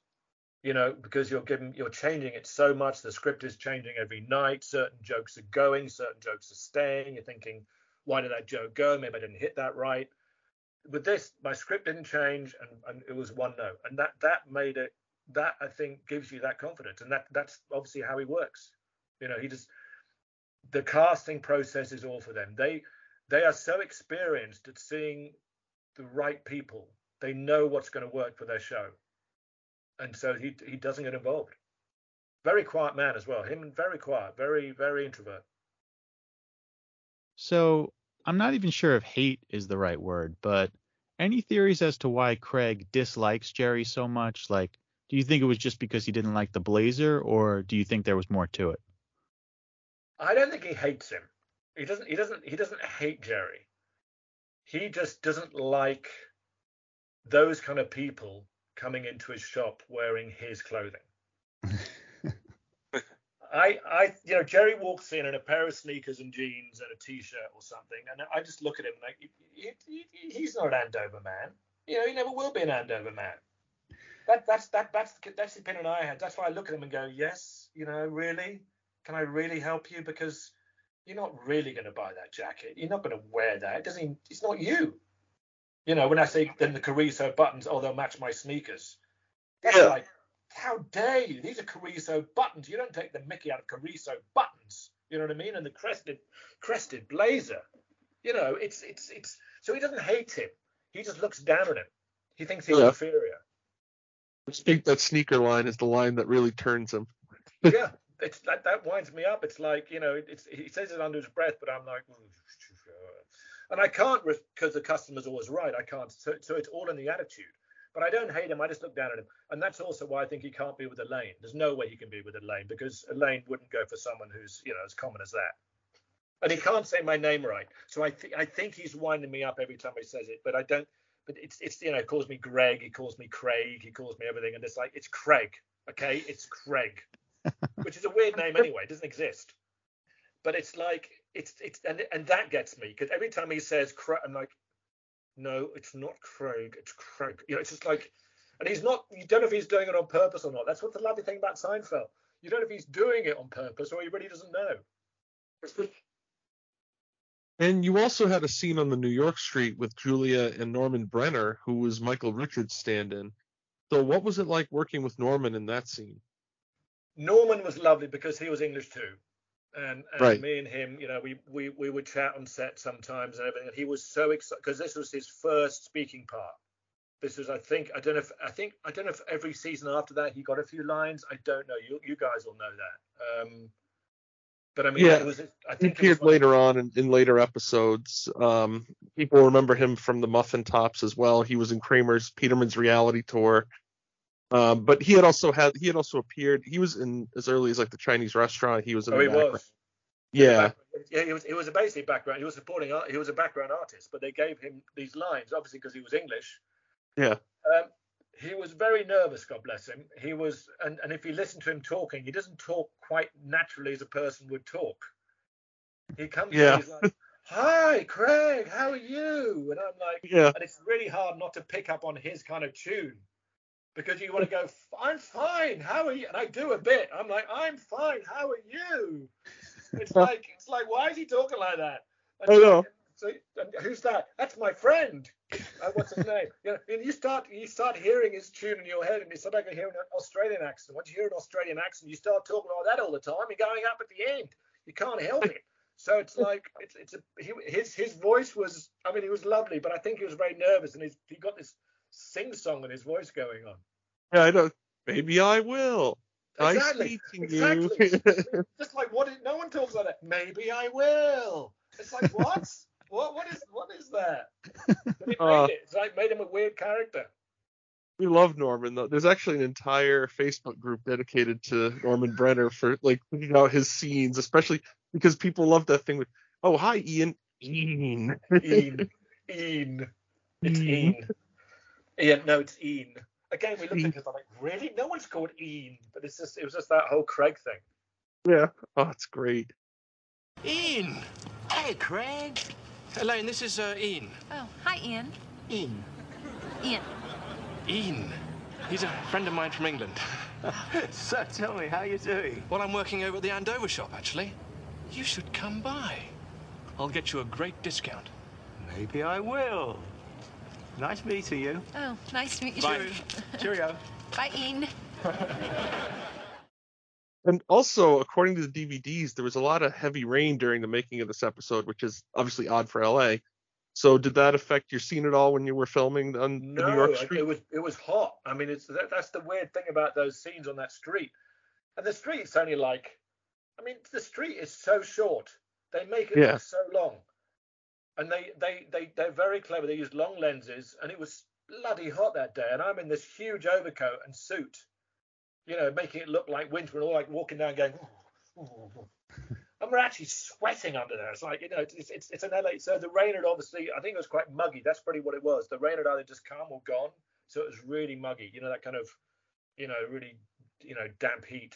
You know, because you're giving you're changing it so much. The script is changing every night. Certain jokes are going, certain jokes are staying. You're thinking, why did that joke go? Maybe I didn't hit that right. With this, my script didn't change, and, and it was one note, and that that made it. That I think gives you that confidence, and that that's obviously how he works. You know, he just the casting process is all for them. They they are so experienced at seeing the right people. They know what's going to work for their show. and so he he doesn't get involved. Very quiet man as well. Him very quiet, very very introvert. So I'm not even sure if hate is the right word, but any theories as to why Craig dislikes Jerry so much? Like, do you think it was just because he didn't like the Blazer, or do you think there was more to it? I don't think he hates him. He doesn't. He doesn't. He doesn't hate Jerry. He just doesn't like those kind of people coming into his shop wearing his clothing. I, I, you know, Jerry walks in in a pair of sneakers and jeans and a t-shirt or something, and I just look at him like he, he, he's not an Andover man. You know, he never will be an Andover man. That, that's that, that's that's the opinion I had. That's why I look at him and go, yes, you know, really, can I really help you? Because you're not really going to buy that jacket. You're not going to wear that. It doesn't. It's not you. You know, when I say then the Carrizo buttons, oh, they'll match my sneakers. That's Yeah. like, how dare you? These are Carrizo buttons. You don't take the Mickey out of Carrizo buttons. You know what I mean? And the crested, crested blazer. You know, it's it's it's. So he doesn't hate him. He just looks down at him. He thinks he's Yeah. inferior. I think that sneaker line is the line that really turns him. yeah, it's that that winds me up. It's like you know, it's he says it under his breath, but I'm like, mm, uh. and I can't because the customer's always right. I can't. So, so it's all in the attitude. But I don't hate him. I just look down at him, and that's also why I think he can't be with Elaine. There's no way he can be with Elaine because Elaine wouldn't go for someone who's you know as common as that. And he can't say my name right, so I think I think he's winding me up every time he says it. But I don't. But it's it's you know calls me Greg, he calls me Craig, he calls me everything, and it's like it's Craig, okay? It's Craig, which is a weird name anyway. It doesn't exist. But it's like it's it's and and that gets me because every time he says Craig, I'm like, no, it's not Craig, it's Craig. You know, it's just like, and he's not. You don't know if he's doing it on purpose or not. That's what the lovely thing about Seinfeld. You don't know if he's doing it on purpose or he really doesn't know. And you also had a scene on the New York street with Julia and Norman Brenner, who was Michael Richards' stand-in. So what was it like working with Norman in that scene? Norman was lovely because he was English too. And, and Right. me and him, you know, we, we, we would chat on set sometimes and everything. And he was so excited because this was his first speaking part. This was, I think, I don't know if, I think, I don't know if every season after that he got a few lines. I don't know. You, you guys will know that. Um, but I mean, Yeah, it was, I He appeared later on in, in later episodes. Um, people remember him from the Muffin Tops as well. He was in Kramer's Peterman's reality tour. Um, but he had also had he had also appeared. He was in as early as like the Chinese restaurant. He was in Oh, he background. was. Yeah, Yeah, he was. He was a basic background. He was supporting. art- He was a background artist, but they gave him these lines, obviously because he was English. Yeah. Um, he was very nervous. God bless him. He was, and and if you listen to him talking, he doesn't talk quite naturally as a person would talk. He comes. Yeah. Yeah. He's like, Hi, Craig. How are you? And I'm like, yeah, and it's really hard not to pick up on his kind of tune because you want to go, I'm fine. How are you? And I do a bit. I'm like, I'm fine. How are you? It's like, it's like, why is he talking like that? And I know. So, who's that? That's my friend. Uh, what's his name? You know, and you start, you start hearing his tune in your head, and you start like hearing an Australian accent. Once you hear an Australian accent, you start talking like that all the time. You're going up at the end. You can't help it. So it's like it's it's a he, his his voice was I mean he was lovely, but I think he was very nervous and he's, he got this sing song in his voice going on. yeah. I know. Maybe I will. Exactly, you. exactly. Just like what? Is, no one talks like that. Maybe I will. It's like what? what? What is what is that? But it made Uh, it. It's like made him a weird character. we love Norman though. There's actually an entire Facebook group dedicated to Norman Brenner for like putting out his scenes, especially because people love that thing with, oh hi Ian, Ian. Ian. Ian. It's Ian. Ian. No, it's Ian. Again, we looked at it. I'm like, really? No one's called Ian. But it's just it was just that whole Craig thing. yeah. Oh, it's great. Ian! Hey, Craig. Elaine, this is uh, Ian. Oh, hi, Ian. Ian. Ian. Ian. He's a friend of mine from England. So tell me, how you doing? Well, I'm working over at the Andover shop, actually. You should come by. I'll get you a great discount. Maybe I will. Nice meeting you. Oh, nice to meet you. Bye. too. Cheerio. Bye, Ian. And also, according to the DVDs, there was a lot of heavy rain during the making of this episode, which is obviously odd for LA. So did that affect your scene at all when you were filming on the New York it- street? it was it was hot. I mean, it's that, that's the weird thing about those scenes on that street. And the street's only like, I mean, the street is so short. They make it Yeah. look so long, and they they they they're very clever. They used long lenses, and it was bloody hot that day. And I'm in this huge overcoat and suit, you know, making it look like winter, and all like walking down going. "Ooh, ooh, ooh." And we're actually sweating under there. It's like, you know, it's, it's, it's an LA. So the rain had obviously, I think it was quite muggy. That's pretty what it was. The rain had either just come or gone. So it was really muggy. You know, that kind of, you know, really, you know, damp heat.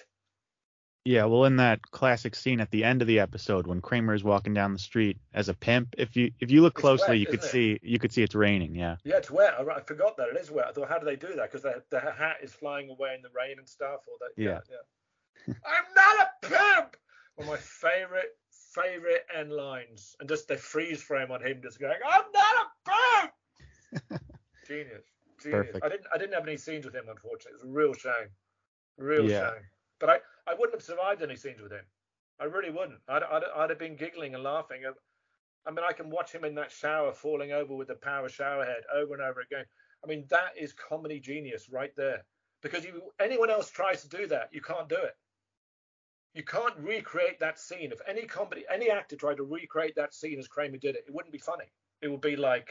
Yeah, well, in that classic scene at the end of the episode when Kramer is walking down the street as a pimp, if you if you look It's closely, wet, you could isn't see you could see it's raining. Yeah. Yeah, it's wet. I, I forgot that. It is wet. I thought, how do they do that? Because the, the hat is flying away in the rain and stuff. Or that, yeah. yeah. I'm not a pimp! One of my favorite, favorite end lines. And just the freeze frame on him just going, I'm not a pimp! Genius. Genius. Perfect. I didn't I didn't have any scenes with him, unfortunately. It's a real shame. Real Yeah. shame. But I, I wouldn't have survived any scenes with him. I really wouldn't. I'd, I'd, I'd have been giggling and laughing. I mean, I can watch him in that shower falling over with the power shower head over and over again. I mean, that is comedy genius right there. Because if anyone else tries to do that, you can't do it. You can't recreate that scene. If any comedy, any actor tried to recreate that scene as Kramer did it, it wouldn't be funny. It would be like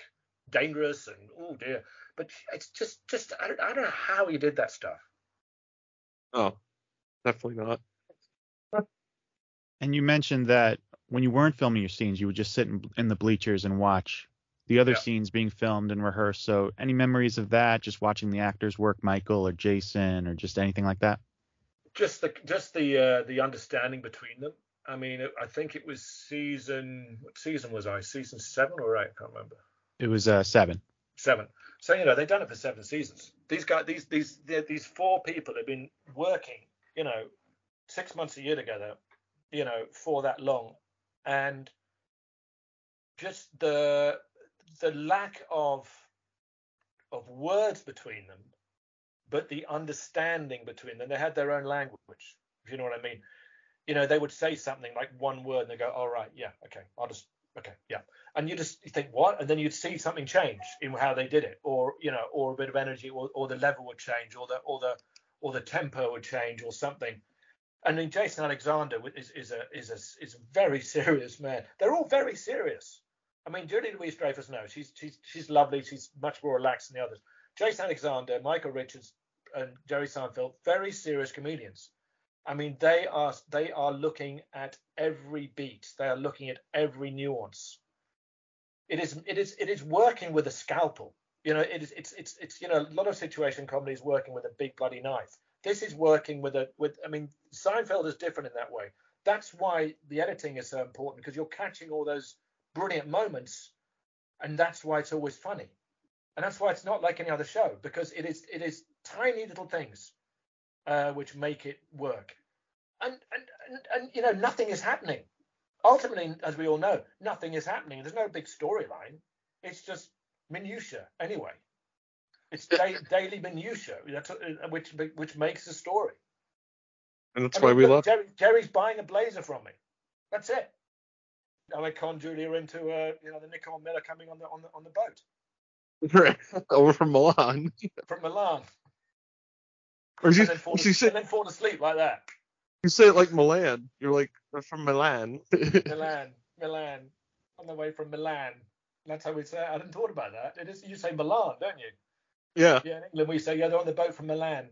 dangerous and oh dear. But it's just, just I don't, I don't know how he did that stuff. Oh, definitely not. And you mentioned that when you weren't filming your scenes, you would just sit in, in the bleachers and watch the other Yeah. scenes being filmed and rehearsed. So, any memories of that? Just watching the actors work, Michael or Jason, or just anything like that? just the just the uh, the understanding between them. I mean, it, I think it was season. What season was I? Season seven or eight? I can't remember. It was uh, seven. Seven. So you know they've done it for seven seasons. These guys, these these these four people have been working, you know, six months a year together, you know, for that long, and just the the lack of of words between them, but the understanding between them. They had their own language, if you know what I mean. You know, they would say something like one word and they go, all right, yeah, okay, I'll just, okay, yeah. And you just you think, what? And then you'd see something change in how they did it, or, you know, or a bit of energy, or, or the level would change, or the, or the, or the tempo would change, or something. And then Jason Alexander is, is a is a is a very serious man. They're all very serious. I mean, Julie Louise Dreyfus, no, she's she's she's lovely. She's much more relaxed than the others. Jason Alexander, Michael Richards, and Jerry Seinfeld, very serious comedians. I mean, they are they are looking at every beat. They are looking at every nuance. It is it is it is working with a scalpel. You know, it is it's it's it's you know a lot of situation comedies working with a big bloody knife. This is working with a with I mean Seinfeld is different in that way. That's why the editing is so important because you're catching all those brilliant moments, and that's why it's always funny, and that's why it's not like any other show because it is it is tiny little things uh, which make it work, and, and and and you know nothing is happening. Ultimately, as we all know, nothing is happening. There's no big storyline. It's just minutia anyway. It's da- daily minutia that's uh, which which makes the story. And that's I why mean, we look, love. Jerry, Jerry's buying a blazer from me. That's it. And I con Julia into uh, you know the Nicole Miller coming on the on the on the boat over from Milan. from Milan, Or you, and then fall, you say and then fall asleep like that. you say it like Milan. You're like "We're from Milan. Milan, Milan, on the way from Milan. That's how we say. It. I hadn't thought about that. It is you say Milan, don't you? yeah. Yeah, in England we say yeah they're on the boat from Milan.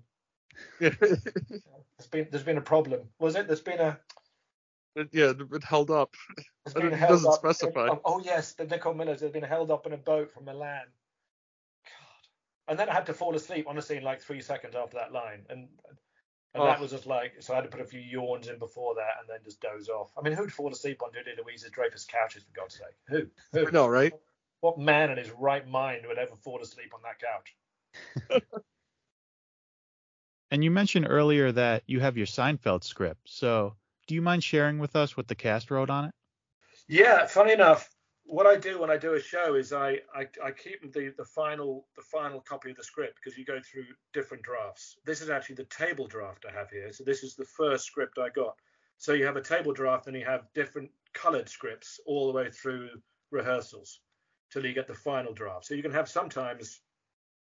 yeah. There's been there's been a problem. Was it? There's been a yeah. It held up. There's I been it held doesn't up. specify. Oh, oh, yes, the Nicole Millers have been held up in a boat from Milan. God. And then I had to fall asleep honestly in like three seconds after that line, and and that Oh. was just like so I had to put a few yawns in before that, and then just doze off. I mean, who'd fall asleep on Julia Louise's Dreyfus couches for God's sake? Who? Who? I know, right? What man in his right mind would ever fall asleep on that couch? And you mentioned earlier that you have your Seinfeld script. So, do you mind sharing with us what the cast wrote on it? Yeah, funny enough, what I do when I do a show is I, I, I keep the, the final the final copy of the script because you go through different drafts. This is actually the table draft I have here. So this is the first script I got. So you have a table draft and you have different colored scripts all the way through rehearsals. till you get the final draft. So you can have sometimes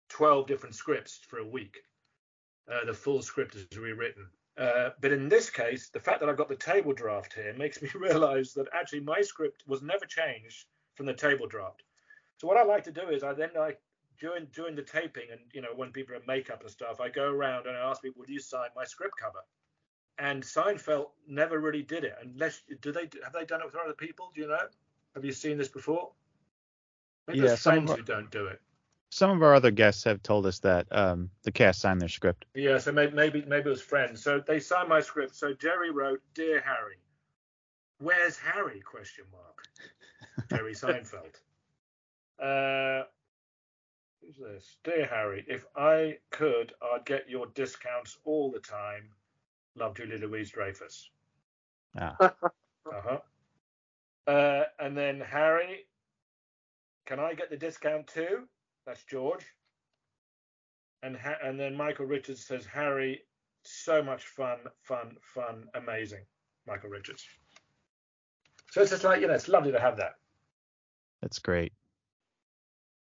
12 different scripts for a week. Uh, the full script is rewritten. Uh, but in this case, the fact that I've got the table draft here makes me realize that actually my script was never changed from the table draft. So what I like to do is I then like during during the taping and you know when people are in makeup and stuff, I go around and I ask people, "Would you sign my script cover?" And Seinfeld never really did it. Unless do they have they done it with other people? Do you know? Have you seen this before? Maybe Yeah, there's friends who don't do it. Some of our other guests have told us that um, the cast signed their script. Yeah, so maybe maybe maybe it was friends. So they signed my script. So Jerry wrote, "Dear Harry, where's Harry?" Question mark. Jerry Seinfeld. Uh, who's this? Dear Harry, if I could, I'd get your discounts all the time. Love Julie Louise Dreyfus. Ah. Uh-huh. Uh, and then Harry, can I get the discount too? That's George. And ha- and then Michael Richards says, Harry, so much fun, fun, fun, amazing. Michael Richards. So it's just like, you know, it's lovely to have that. That's great.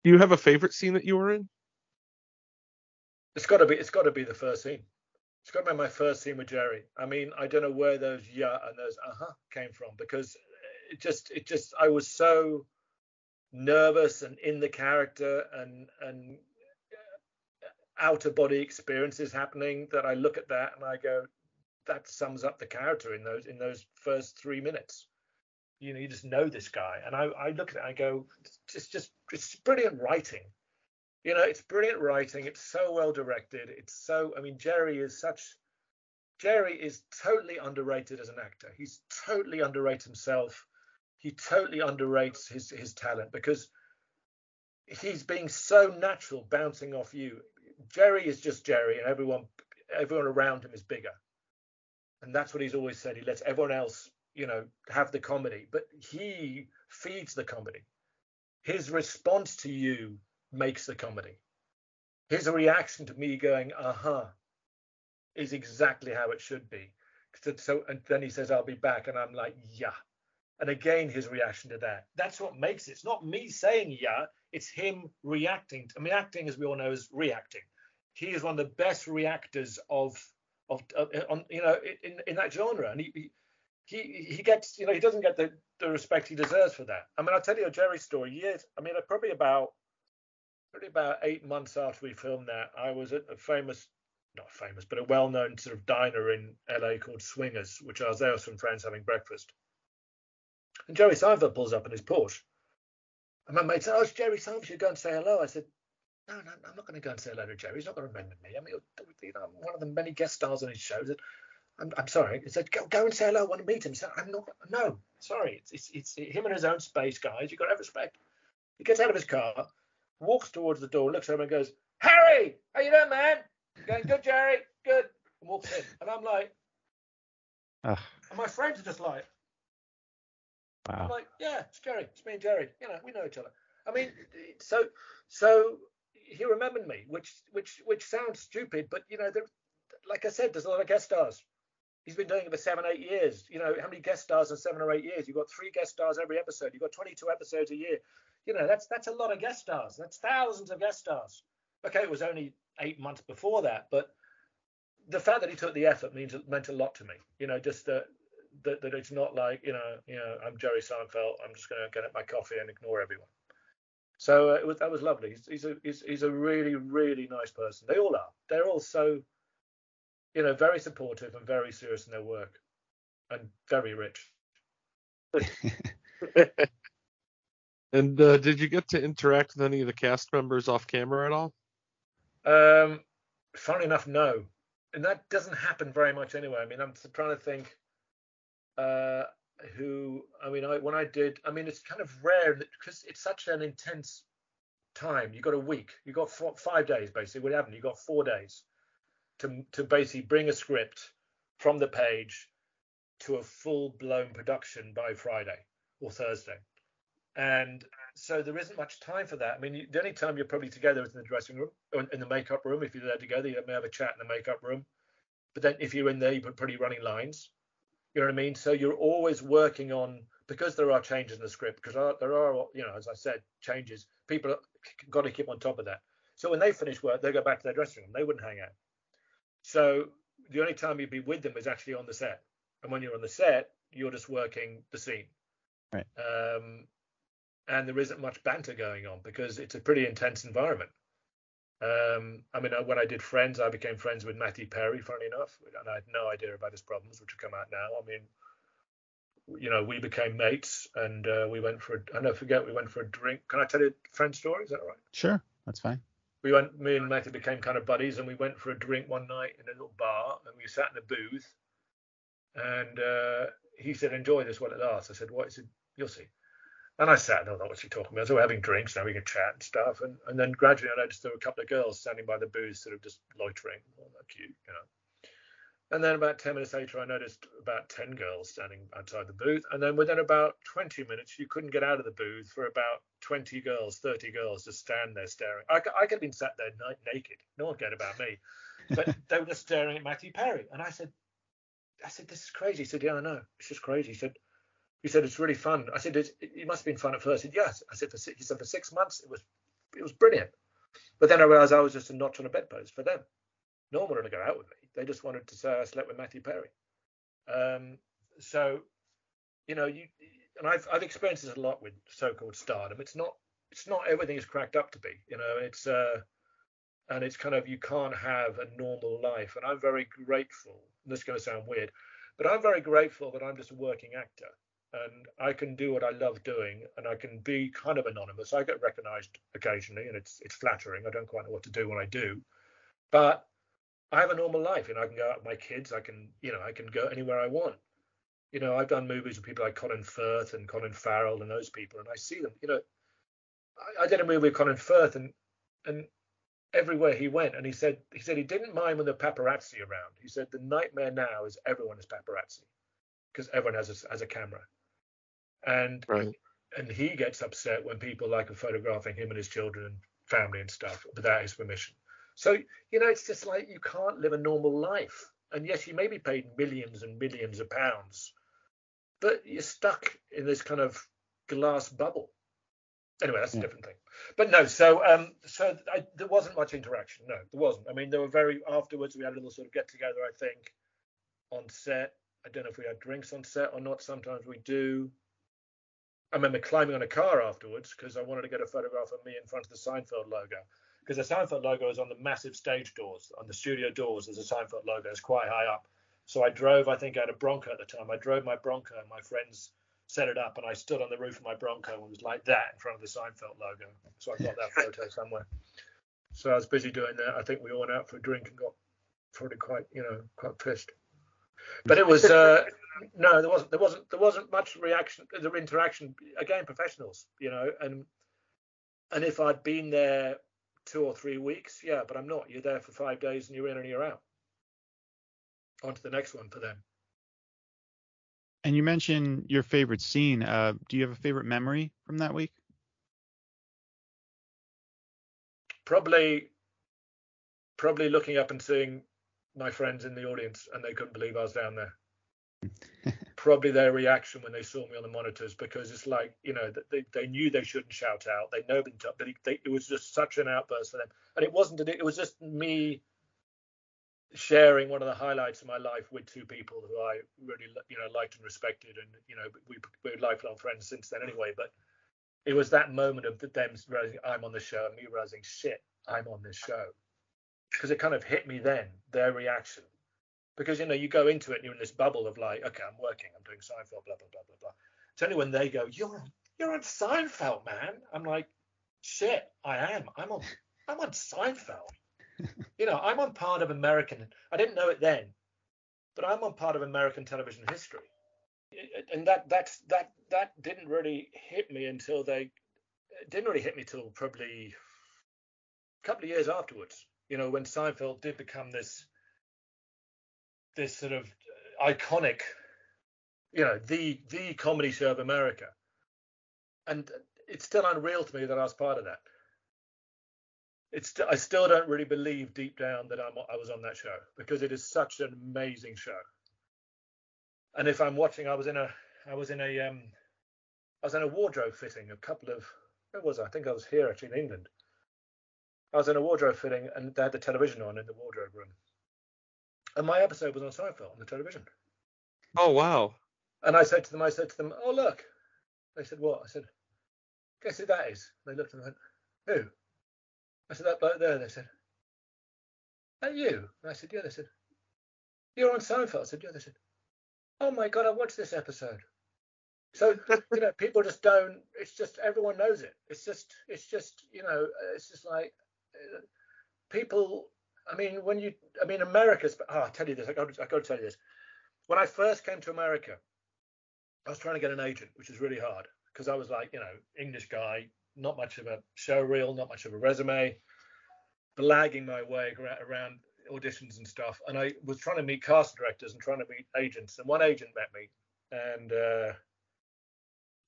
Do you have a favorite scene that you were in? It's got to be. It's got to be the first scene. It's got to be my first scene with Jerry. I mean, I don't know where those yeah and those uh huh came from because it just, it just, I was so nervous and in the character and and out of body experiences happening that I look at that and I go, that sums up the character in those in those first three minutes. You know, you just know this guy, and I I look at it, I go, it's just it's brilliant writing. You know it's brilliant writing. It's so well directed. It's so i mean jerry is such jerry is totally underrated as an actor. He's totally underrated himself he totally underrates his his talent because he's being so natural bouncing off you jerry is just jerry and everyone everyone around him is bigger and that's what he's always said he lets everyone else you know have the comedy but he feeds the comedy his response to you makes the comedy. His reaction to me going, uh huh, is exactly how it should be. So, so, and then he says, I'll be back. And I'm like, yeah. And again, his reaction to that. That's what makes it. It's not me saying yeah, it's him reacting. I mean, acting, as we all know, is reacting. He is one of the best reactors of, of, of on, you know, in, in that genre. And he, he, he, gets, you know, he doesn't get the, the respect he deserves for that. I mean, I'll tell you a Jerry story. Years, I mean, probably about probably about eight months after we filmed that, I was at a famous, not famous, but a well-known sort of diner in LA called Swingers, which I was there with some friends having breakfast. And Jerry Seinfeld pulls up in his Porsche. And my mate said, "Oh, it's Jerry Seinfeld. You go and say hello." I said, "No, no, I'm not going to go and say hello to Jerry. He's not going to remember me. I mean, you know, I'm one of the many guest stars on his show." That I'm, I'm sorry. He said, go, "Go and say hello. I want to meet him." He said, "I'm not. No, sorry. It's, it's, it's him in his own space, guys. You've got to have respect." He gets out of his car, walks towards the door, looks at him and goes, Harry, how you doing, man? Going good, Jerry, good. And walks in. And I'm like, Ugh. and my friends are just like, I'm like, yeah, it's Jerry, it's me and Jerry. You know, we know each other. I mean, so so he remembered me, which which which sounds stupid, but you know, there, like I said, there's a lot of guest stars. He's been doing it for seven, eight years. You know, how many guest stars in seven or eight years? You've got three guest stars every episode. You've got 22 episodes a year. You know, that's that's a lot of guest stars. That's thousands of guest stars. Okay, it was only eight months before that, but the fact that he took the effort means meant a lot to me. You know, just that that, that it's not like you know, you know, I'm Jerry Seinfeld. I'm just going to get up my coffee and ignore everyone. So uh, it was, that was lovely. He's, he's a he's, he's a really really nice person. They all are. They're all so, you know, very supportive and very serious in their work, and very rich. And uh, did you get to interact with any of the cast members off camera at all? Um, funny enough, no, and that doesn't happen very much anyway. I mean, I'm trying to think. Uh, who? I mean, I when I did, I mean, it's kind of rare because it's such an intense time. You got a week. You got four, five days basically. What happened? You got four days to to basically bring a script from the page to a full blown production by Friday or Thursday. And so there isn't much time for that. I mean, the only time you're probably together is in the dressing room or in the makeup room. If you're there together, you may have a chat in the makeup room. But then if you're in there, you're pretty running lines. You know what I mean? So you're always working on because there are changes in the script, because there are, you know, as I said, changes. People got to keep on top of that. So when they finish work, they go back to their dressing room. They wouldn't hang out. So the only time you'd be with them is actually on the set. And when you're on the set, you're just working the scene. Right. Um, and there isn't much banter going on because it's a pretty intense environment. Um, I mean, uh, when I did Friends, I became friends with Matthew Perry, funny enough, and I had no idea about his problems, which have come out now. I mean, you know, we became mates, and uh, we went for. A, I don't forget, we went for a drink. Can I tell you a friend story? Is that all right? Sure, that's fine. We went. Me and Matthew became kind of buddies, and we went for a drink one night in a little bar, and we sat in a booth, and uh, he said, "Enjoy this while it lasts." I said, "What?" He said, "You'll see." And I sat and I thought, what's he talking about? So we're having drinks, now we can chat and stuff. And, and then gradually I noticed there were a couple of girls standing by the booth, sort of just loitering. Oh, that cute, you know. And then about 10 minutes later, I noticed about 10 girls standing outside the booth. And then within about 20 minutes, you couldn't get out of the booth for about 20 girls, 30 girls just stand there staring. I, I could have been sat there naked. No one cared about me. But they were just staring at Matthew Perry. And I said, I said, this is crazy. He said, yeah, I know. It's just crazy. He said, he said it's really fun. I said it, it must have been fun at first. He said yes. I said for six, he said for six months it was it was brilliant. But then I realised I was just a notch on a bedpost for them. No one wanted to go out with me. They just wanted to say I slept with Matthew Perry. Um, so, you know, you and I've I've experienced this a lot with so-called stardom. It's not it's not everything is cracked up to be. You know, it's uh, and it's kind of you can't have a normal life. And I'm very grateful. this is going to sound weird, but I'm very grateful that I'm just a working actor and I can do what I love doing, and I can be kind of anonymous. I get recognised occasionally, and it's it's flattering. I don't quite know what to do when I do, but I have a normal life, and I can go out with my kids. I can, you know, I can go anywhere I want. You know, I've done movies with people like Colin Firth and Colin Farrell and those people, and I see them. You know, I, I did a movie with Colin Firth, and and everywhere he went, and he said he said he didn't mind when the paparazzi around. He said the nightmare now is everyone is paparazzi because everyone has a, has a camera and right. and he gets upset when people like are photographing him and his children and family and stuff without his permission. So you know, it's just like you can't live a normal life. And yes, you may be paid millions and millions of pounds, but you're stuck in this kind of glass bubble. Anyway, that's yeah. a different thing. But no, so um, so I, there wasn't much interaction. No, there wasn't. I mean, there were very afterwards. We had a little sort of get together, I think, on set. I don't know if we had drinks on set or not. Sometimes we do. I remember climbing on a car afterwards because I wanted to get a photograph of me in front of the Seinfeld logo. Because the Seinfeld logo is on the massive stage doors, on the studio doors. There's a Seinfeld logo. It's quite high up. So I drove. I think I had a Bronco at the time. I drove my Bronco, and my friends set it up, and I stood on the roof of my Bronco and was like that in front of the Seinfeld logo. So I got that photo somewhere. So I was busy doing that. I think we all went out for a drink and got probably quite, you know, quite pissed. But it was uh, no, there wasn't. There wasn't. There wasn't much reaction. The interaction again, professionals, you know, and and if I'd been there two or three weeks, yeah, but I'm not. You're there for five days and you're in and you're out. On to the next one for them. And you mentioned your favorite scene. Uh, do you have a favorite memory from that week? Probably, probably looking up and seeing my friends in the audience, and they couldn't believe I was down there. Probably their reaction when they saw me on the monitors, because it's like you know they, they knew they shouldn't shout out. They know but they, they, it was just such an outburst for them, and it wasn't. It was just me sharing one of the highlights of my life with two people who I really you know liked and respected, and you know we we're lifelong friends since then anyway. But it was that moment of them realizing I'm on the show, and me realizing shit, I'm on this show because it kind of hit me then their reaction. Because you know you go into it and you're in this bubble of like okay i'm working i'm doing seinfeld blah blah blah blah blah. It's only when they go you're you're on seinfeld man. I'm like shit i am. I'm on i'm on seinfeld. You know i'm on part of american i didn't know it then but i'm on part of american television history. And that that's that that didn't really hit me until they didn't really hit me till probably a couple of years afterwards you know, when Seinfeld did become this this sort of iconic, you know, the the comedy show of America, and it's still unreal to me that I was part of that. It's I still don't really believe deep down that I'm I was on that show because it is such an amazing show. And if I'm watching, I was in a I was in a um I was in a wardrobe fitting a couple of where was I? I think I was here actually in England. I was in a wardrobe fitting and they had the television on in the wardrobe room. And my episode was on Seinfeld on the television. Oh wow. And I said to them, I said to them, Oh look. They said, What? I said, Guess who that is? They looked and went, Who? I said, That bloke there. They said, That you? And I said, Yeah. They said, You're on Seinfeld. I said, Yeah. They said, Oh my god, I watched this episode. So you know, people just don't. It's just everyone knows it. It's just, it's just, you know, it's just like people. I mean, when you, I mean, America's. Oh, I'll tell you this. I got, I got to tell you this. When I first came to America, I was trying to get an agent, which was really hard because I was like, you know, English guy, not much of a show reel, not much of a resume, blagging my way around auditions and stuff. And I was trying to meet cast directors and trying to meet agents. And one agent met me, and uh,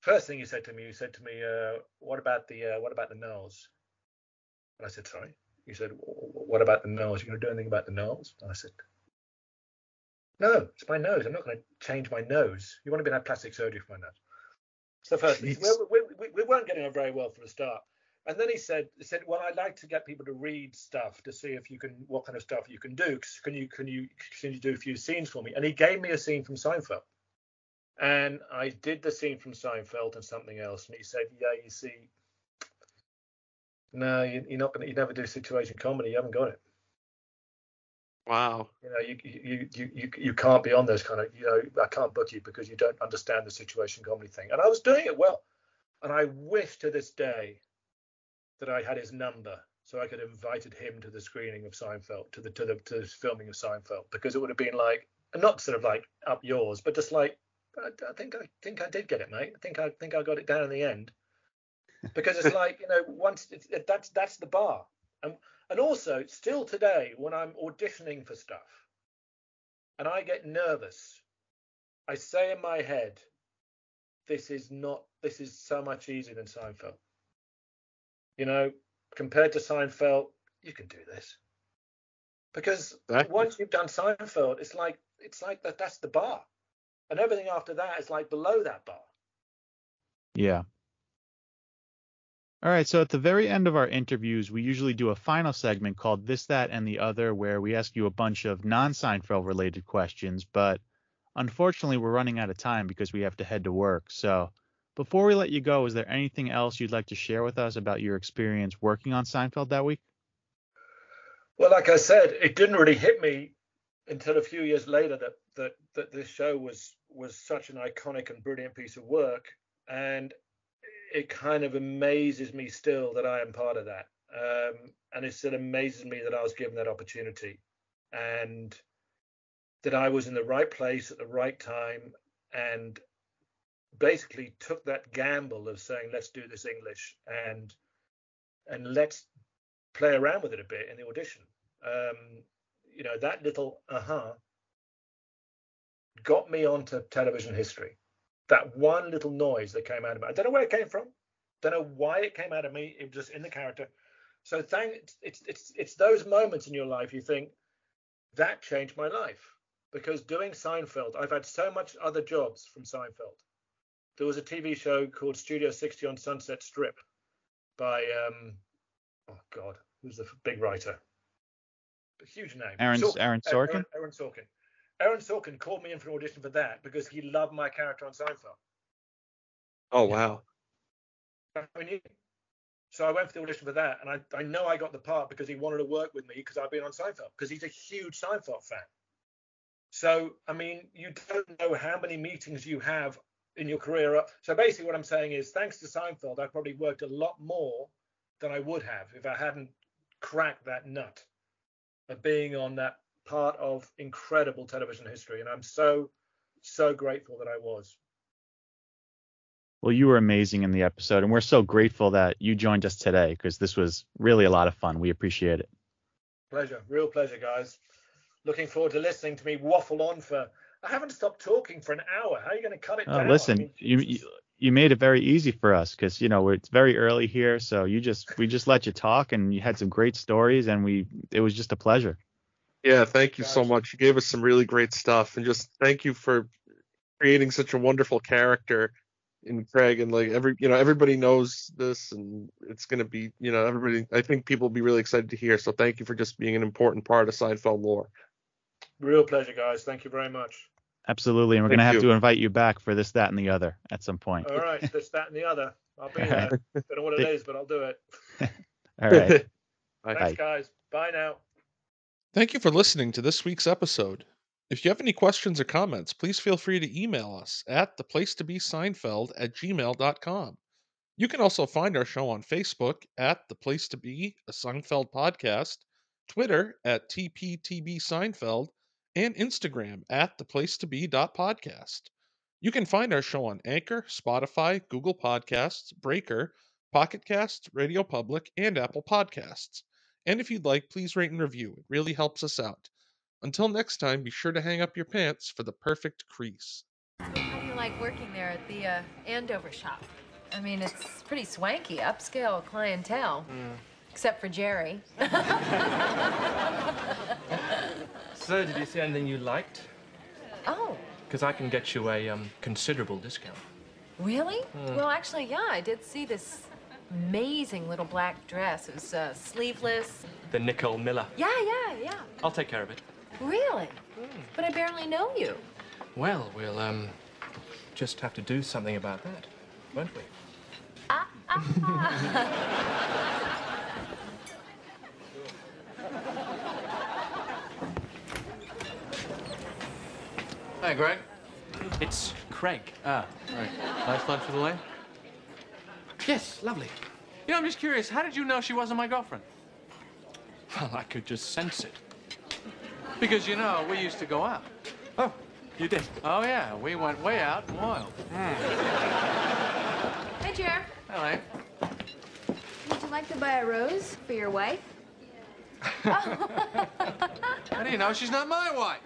first thing he said to me, he said to me, uh, "What about the uh, what about the nose?" And I said, "Sorry." He said, "What about the nose? Are You gonna do anything about the nose?" And I said, "No, it's my nose. I'm not going to change my nose. You want to be have plastic surgery for my nose?" So first, we, we, we, we weren't getting on very well from the start. And then he said, he said, well, I'd like to get people to read stuff to see if you can, what kind of stuff you can do. Can you, can you, can you do a few scenes for me? And he gave me a scene from Seinfeld. And I did the scene from Seinfeld and something else. And he said, yeah, you see, no, you, are not to, you never do situation comedy. You haven't got it. Wow. You know, you, you, you, you, you can't be on those kind of, you know, I can't book you because you don't understand the situation comedy thing. And I was doing it well. And I wish to this day that I had his number so I could have invited him to the screening of Seinfeld, to the to the to the filming of Seinfeld, because it would have been like not sort of like up yours, but just like I, I think I think I did get it, mate. I think I think I got it down in the end, because it's like you know once it's, that's that's the bar, and and also still today when I'm auditioning for stuff, and I get nervous, I say in my head, this is not this is so much easier than Seinfeld you know, compared to Seinfeld, you can do this. Because exactly. once you've done Seinfeld, it's like it's like that that's the bar. And everything after that is like below that bar. Yeah. All right, so at the very end of our interviews, we usually do a final segment called This, That, and the Other, where we ask you a bunch of non Seinfeld related questions. But unfortunately, we're running out of time because we have to head to work. So before we let you go, is there anything else you'd like to share with us about your experience working on Seinfeld that week? Well, like I said, it didn't really hit me until a few years later that that that this show was was such an iconic and brilliant piece of work, and it kind of amazes me still that I am part of that. Um, and it still amazes me that I was given that opportunity, and that I was in the right place at the right time, and basically took that gamble of saying let's do this English and and let's play around with it a bit in the audition. Um, you know that little uh-huh got me onto television history. That one little noise that came out of me. I don't know where it came from. Don't know why it came out of me. It was just in the character. So thank it's it's it's those moments in your life you think that changed my life because doing Seinfeld, I've had so much other jobs from Seinfeld there was a TV show called Studio 60 on Sunset Strip by um, oh god, who's the big writer? A huge name. Aaron Sorkin. Aaron Sorkin. Aaron, Aaron Sorkin. Aaron Sorkin called me in for an audition for that because he loved my character on Seinfeld. Oh wow. So I went for the audition for that, and I, I know I got the part because he wanted to work with me because I've been on Seinfeld because he's a huge Seinfeld fan. So I mean, you don't know how many meetings you have in your career. So basically, what I'm saying is, thanks to Seinfeld, I probably worked a lot more than I would have if I hadn't cracked that nut of being on that part of incredible television history. And I'm so, so grateful that I was. Well, you were amazing in the episode, and we're so grateful that you joined us today because this was really a lot of fun. We appreciate it. Pleasure, real pleasure, guys. Looking forward to listening to me waffle on for I haven't stopped talking for an hour. How are you going to cut it oh, down? Listen, I mean, you, you you made it very easy for us because you know it's very early here, so you just we just let you talk and you had some great stories and we it was just a pleasure. Yeah, thank you so much. You gave us some really great stuff and just thank you for creating such a wonderful character in Craig, and like every you know everybody knows this, and it's gonna be you know everybody. I think people will be really excited to hear. So thank you for just being an important part of Seinfeld lore. Real pleasure, guys. Thank you very much. Absolutely, and we're Thank gonna have you. to invite you back for this, that, and the other at some point. All right, this, that, and the other. I'll be All there. right. Don't know what it is, but I'll do it. All right. Bye. Thanks, guys. Bye now. Thank you for listening to this week's episode. If you have any questions or comments, please feel free to email us at theplacetobeseinfeld at gmail.com. You can also find our show on Facebook at The Place to Be, a Seinfeld podcast, Twitter at TPTB Seinfeld, and Instagram at theplacetobe.podcast. You can find our show on Anchor, Spotify, Google Podcasts, Breaker, Pocket Casts, Radio Public, and Apple Podcasts. And if you'd like, please rate and review. It really helps us out. Until next time, be sure to hang up your pants for the perfect crease. How do you like working there at the uh, Andover shop? I mean, it's pretty swanky, upscale clientele. Except for Jerry. So, did you see anything you liked? Oh, Because I can get you a um, considerable discount. really? Well, actually, yeah, I did see this amazing little black dress. It was uh, sleeveless. The Nicole Miller. Yeah, yeah, yeah. I'll take care of it. Really? But I barely know you. Well, we'll um, just have to do something about that, won't we? Ah. Hey, Greg. It's Craig. Ah, right. Nice lunch for Elaine? Yes, lovely. You know, I'm just curious. How did you know she wasn't my girlfriend? Well, I could just sense it. Because, you know, we used to go out. Oh, you did? Oh, yeah. We went way out and wild. Hmm. Hey, Jer. Hello. Would you like to buy a rose for your wife? Yeah. Oh. How do you know she's not my wife?